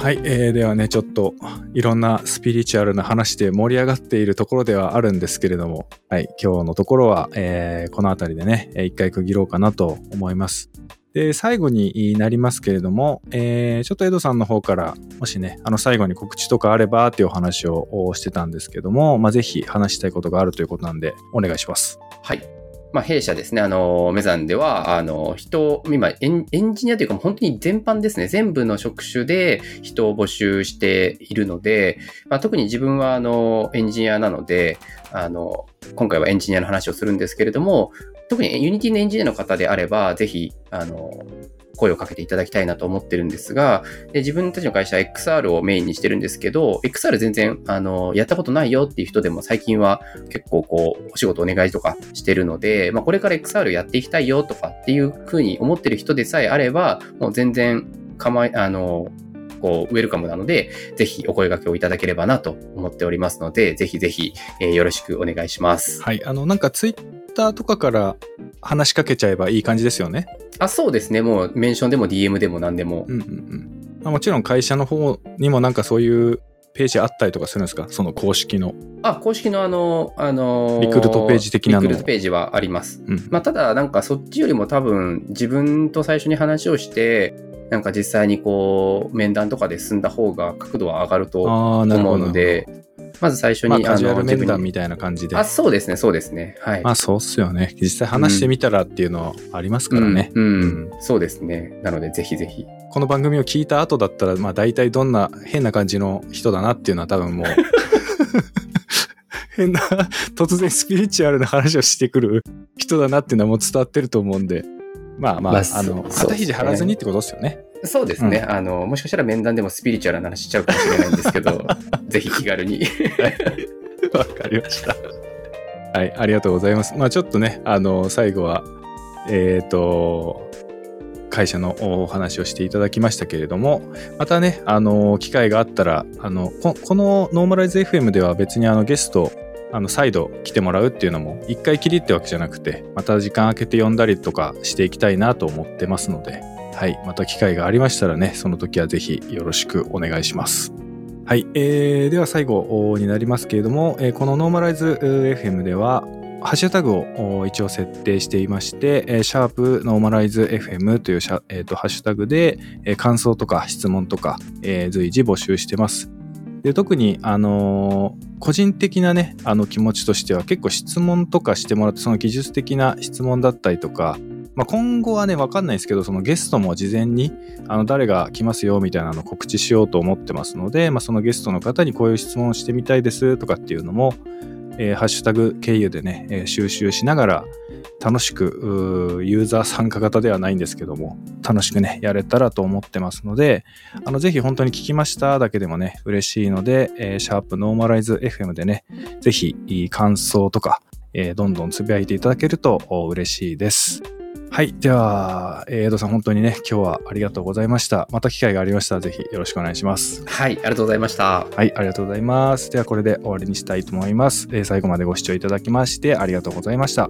はい、えーではね、ちょっといろんなスピリチュアルな話で盛り上がっているところではあるんですけれども、はい、今日のところは、えーこの辺りでね、一回区切ろうかなと思います。で、最後になりますけれども、えーちょっとエドさんの方から、もしね、あの最後に告知とかあればっていうお話をしてたんですけども、まあ、ぜひ話したいことがあるということなんで、お願いします。はい。まあ、弊社ですね、あの、メザンでは、あの、人、今エン、エンジニアというか、本当に全般ですね、全部の職種で人を募集しているので、まあ、特に自分は、あの、エンジニアなので、あの、今回はエンジニアの話をするんですけれども、特に Unity のエンジニアの方であれば、ぜひ、あの、声をかけていただきたいなと思ってるんですが、で自分たちの会社は XR をメインにしてるんですけど、XR 全然、あの、やったことないよっていう人でも最近は結構こう、お仕事お願いとかしてるので、まあ、これから XR やっていきたいよとかっていうふうに思ってる人でさえあれば、もう全然構い、あの、こう、ウェルカムなので、ぜひお声掛けをいただければなと思っておりますので、ぜひぜひ、えーよろしくお願いします。はい、あの、なんかツイッターとかから話しかけちゃえばいい感じですよね。あ、そうですね。もうメンションでも DM でも何でも。うんうんうん。まあ、もちろん会社の方にもなんかそういうページあったりとかするんですか？その公式の。あ、公式のあの、あのリクルートページ的なのリクルートページはあります。うん。まあ、ただ、なんかそっちよりも多分自分と最初に話をして、なんか実際にこう、面談とかで進んだ方が角度は上がると。思うので、まず最初に、まあ、カジュアル面談みたいな感じで。あ、そうですね、そうですね。はい。まあ、そうっすよね。実際話してみたらっていうのはありますからね。うん、うんうんそうですね。なので、ぜひぜひ。この番組を聞いた後だったら、まあ、大体どんな変な感じの人だなっていうのは多分もう、変な、突然スピリチュアルな話をしてくる人だなっていうのはもう伝わってると思うんで、まあまあ、まああの、肩肘張らずにってことですよね。そうですね、あの、もしかしたら面談でもスピリチュアルな話しちゃうかもしれないんですけど、ぜひ気軽に。わかりました。はい、ありがとうございます。まあちょっとね、あの、最後は、えっ、と、会社のお話をしていただきましたけれども、またね、あの、機会があったら、あの、ここのノーマライズ FM では別にあのゲスト、あの、再度来てもらうっていうのも、一回きりってわけじゃなくて、また時間空けて呼んだりとかしていきたいなと思ってますので、はい、また機会がありましたらね、その時はぜひよろしくお願いします。はい、えーでは最後になりますけれども、えこのノーマライズ FM では、ハッシュタグを一応設定していまして、えシャープノーマライズ FM という、えーとハッシュタグで、感想とか質問とか、え随時募集してます。で特に、あのー個人的なね、あの気持ちとしては結構質問とかしてもらって、その技術的な質問だったりとか、まあ、今後はね、わかんないですけど、そのゲストも事前に、あの、誰が来ますよみたいなのを告知しようと思ってますので、まあ、そのゲストの方にこういう質問をしてみたいですとかっていうのも、えーハッシュタグ経由でね、えー収集しながら、楽しく、ユーザー参加型ではないんですけども、楽しくね、やれたらと思ってますので、あの、ぜひ本当に聞きましただけでもね、嬉しいので、えーシャープノーマライズ FM でね、ぜひ、感想とか、えーどんどんつぶやいていただけると嬉しいです。はい。では、えーエドさん本当にね、今日はありがとうございました。また機会がありましたら、ぜひよろしくお願いします。はい、ありがとうございました。はい、ありがとうございます。では、これで終わりにしたいと思います。えー最後までご視聴いただきまして、ありがとうございました。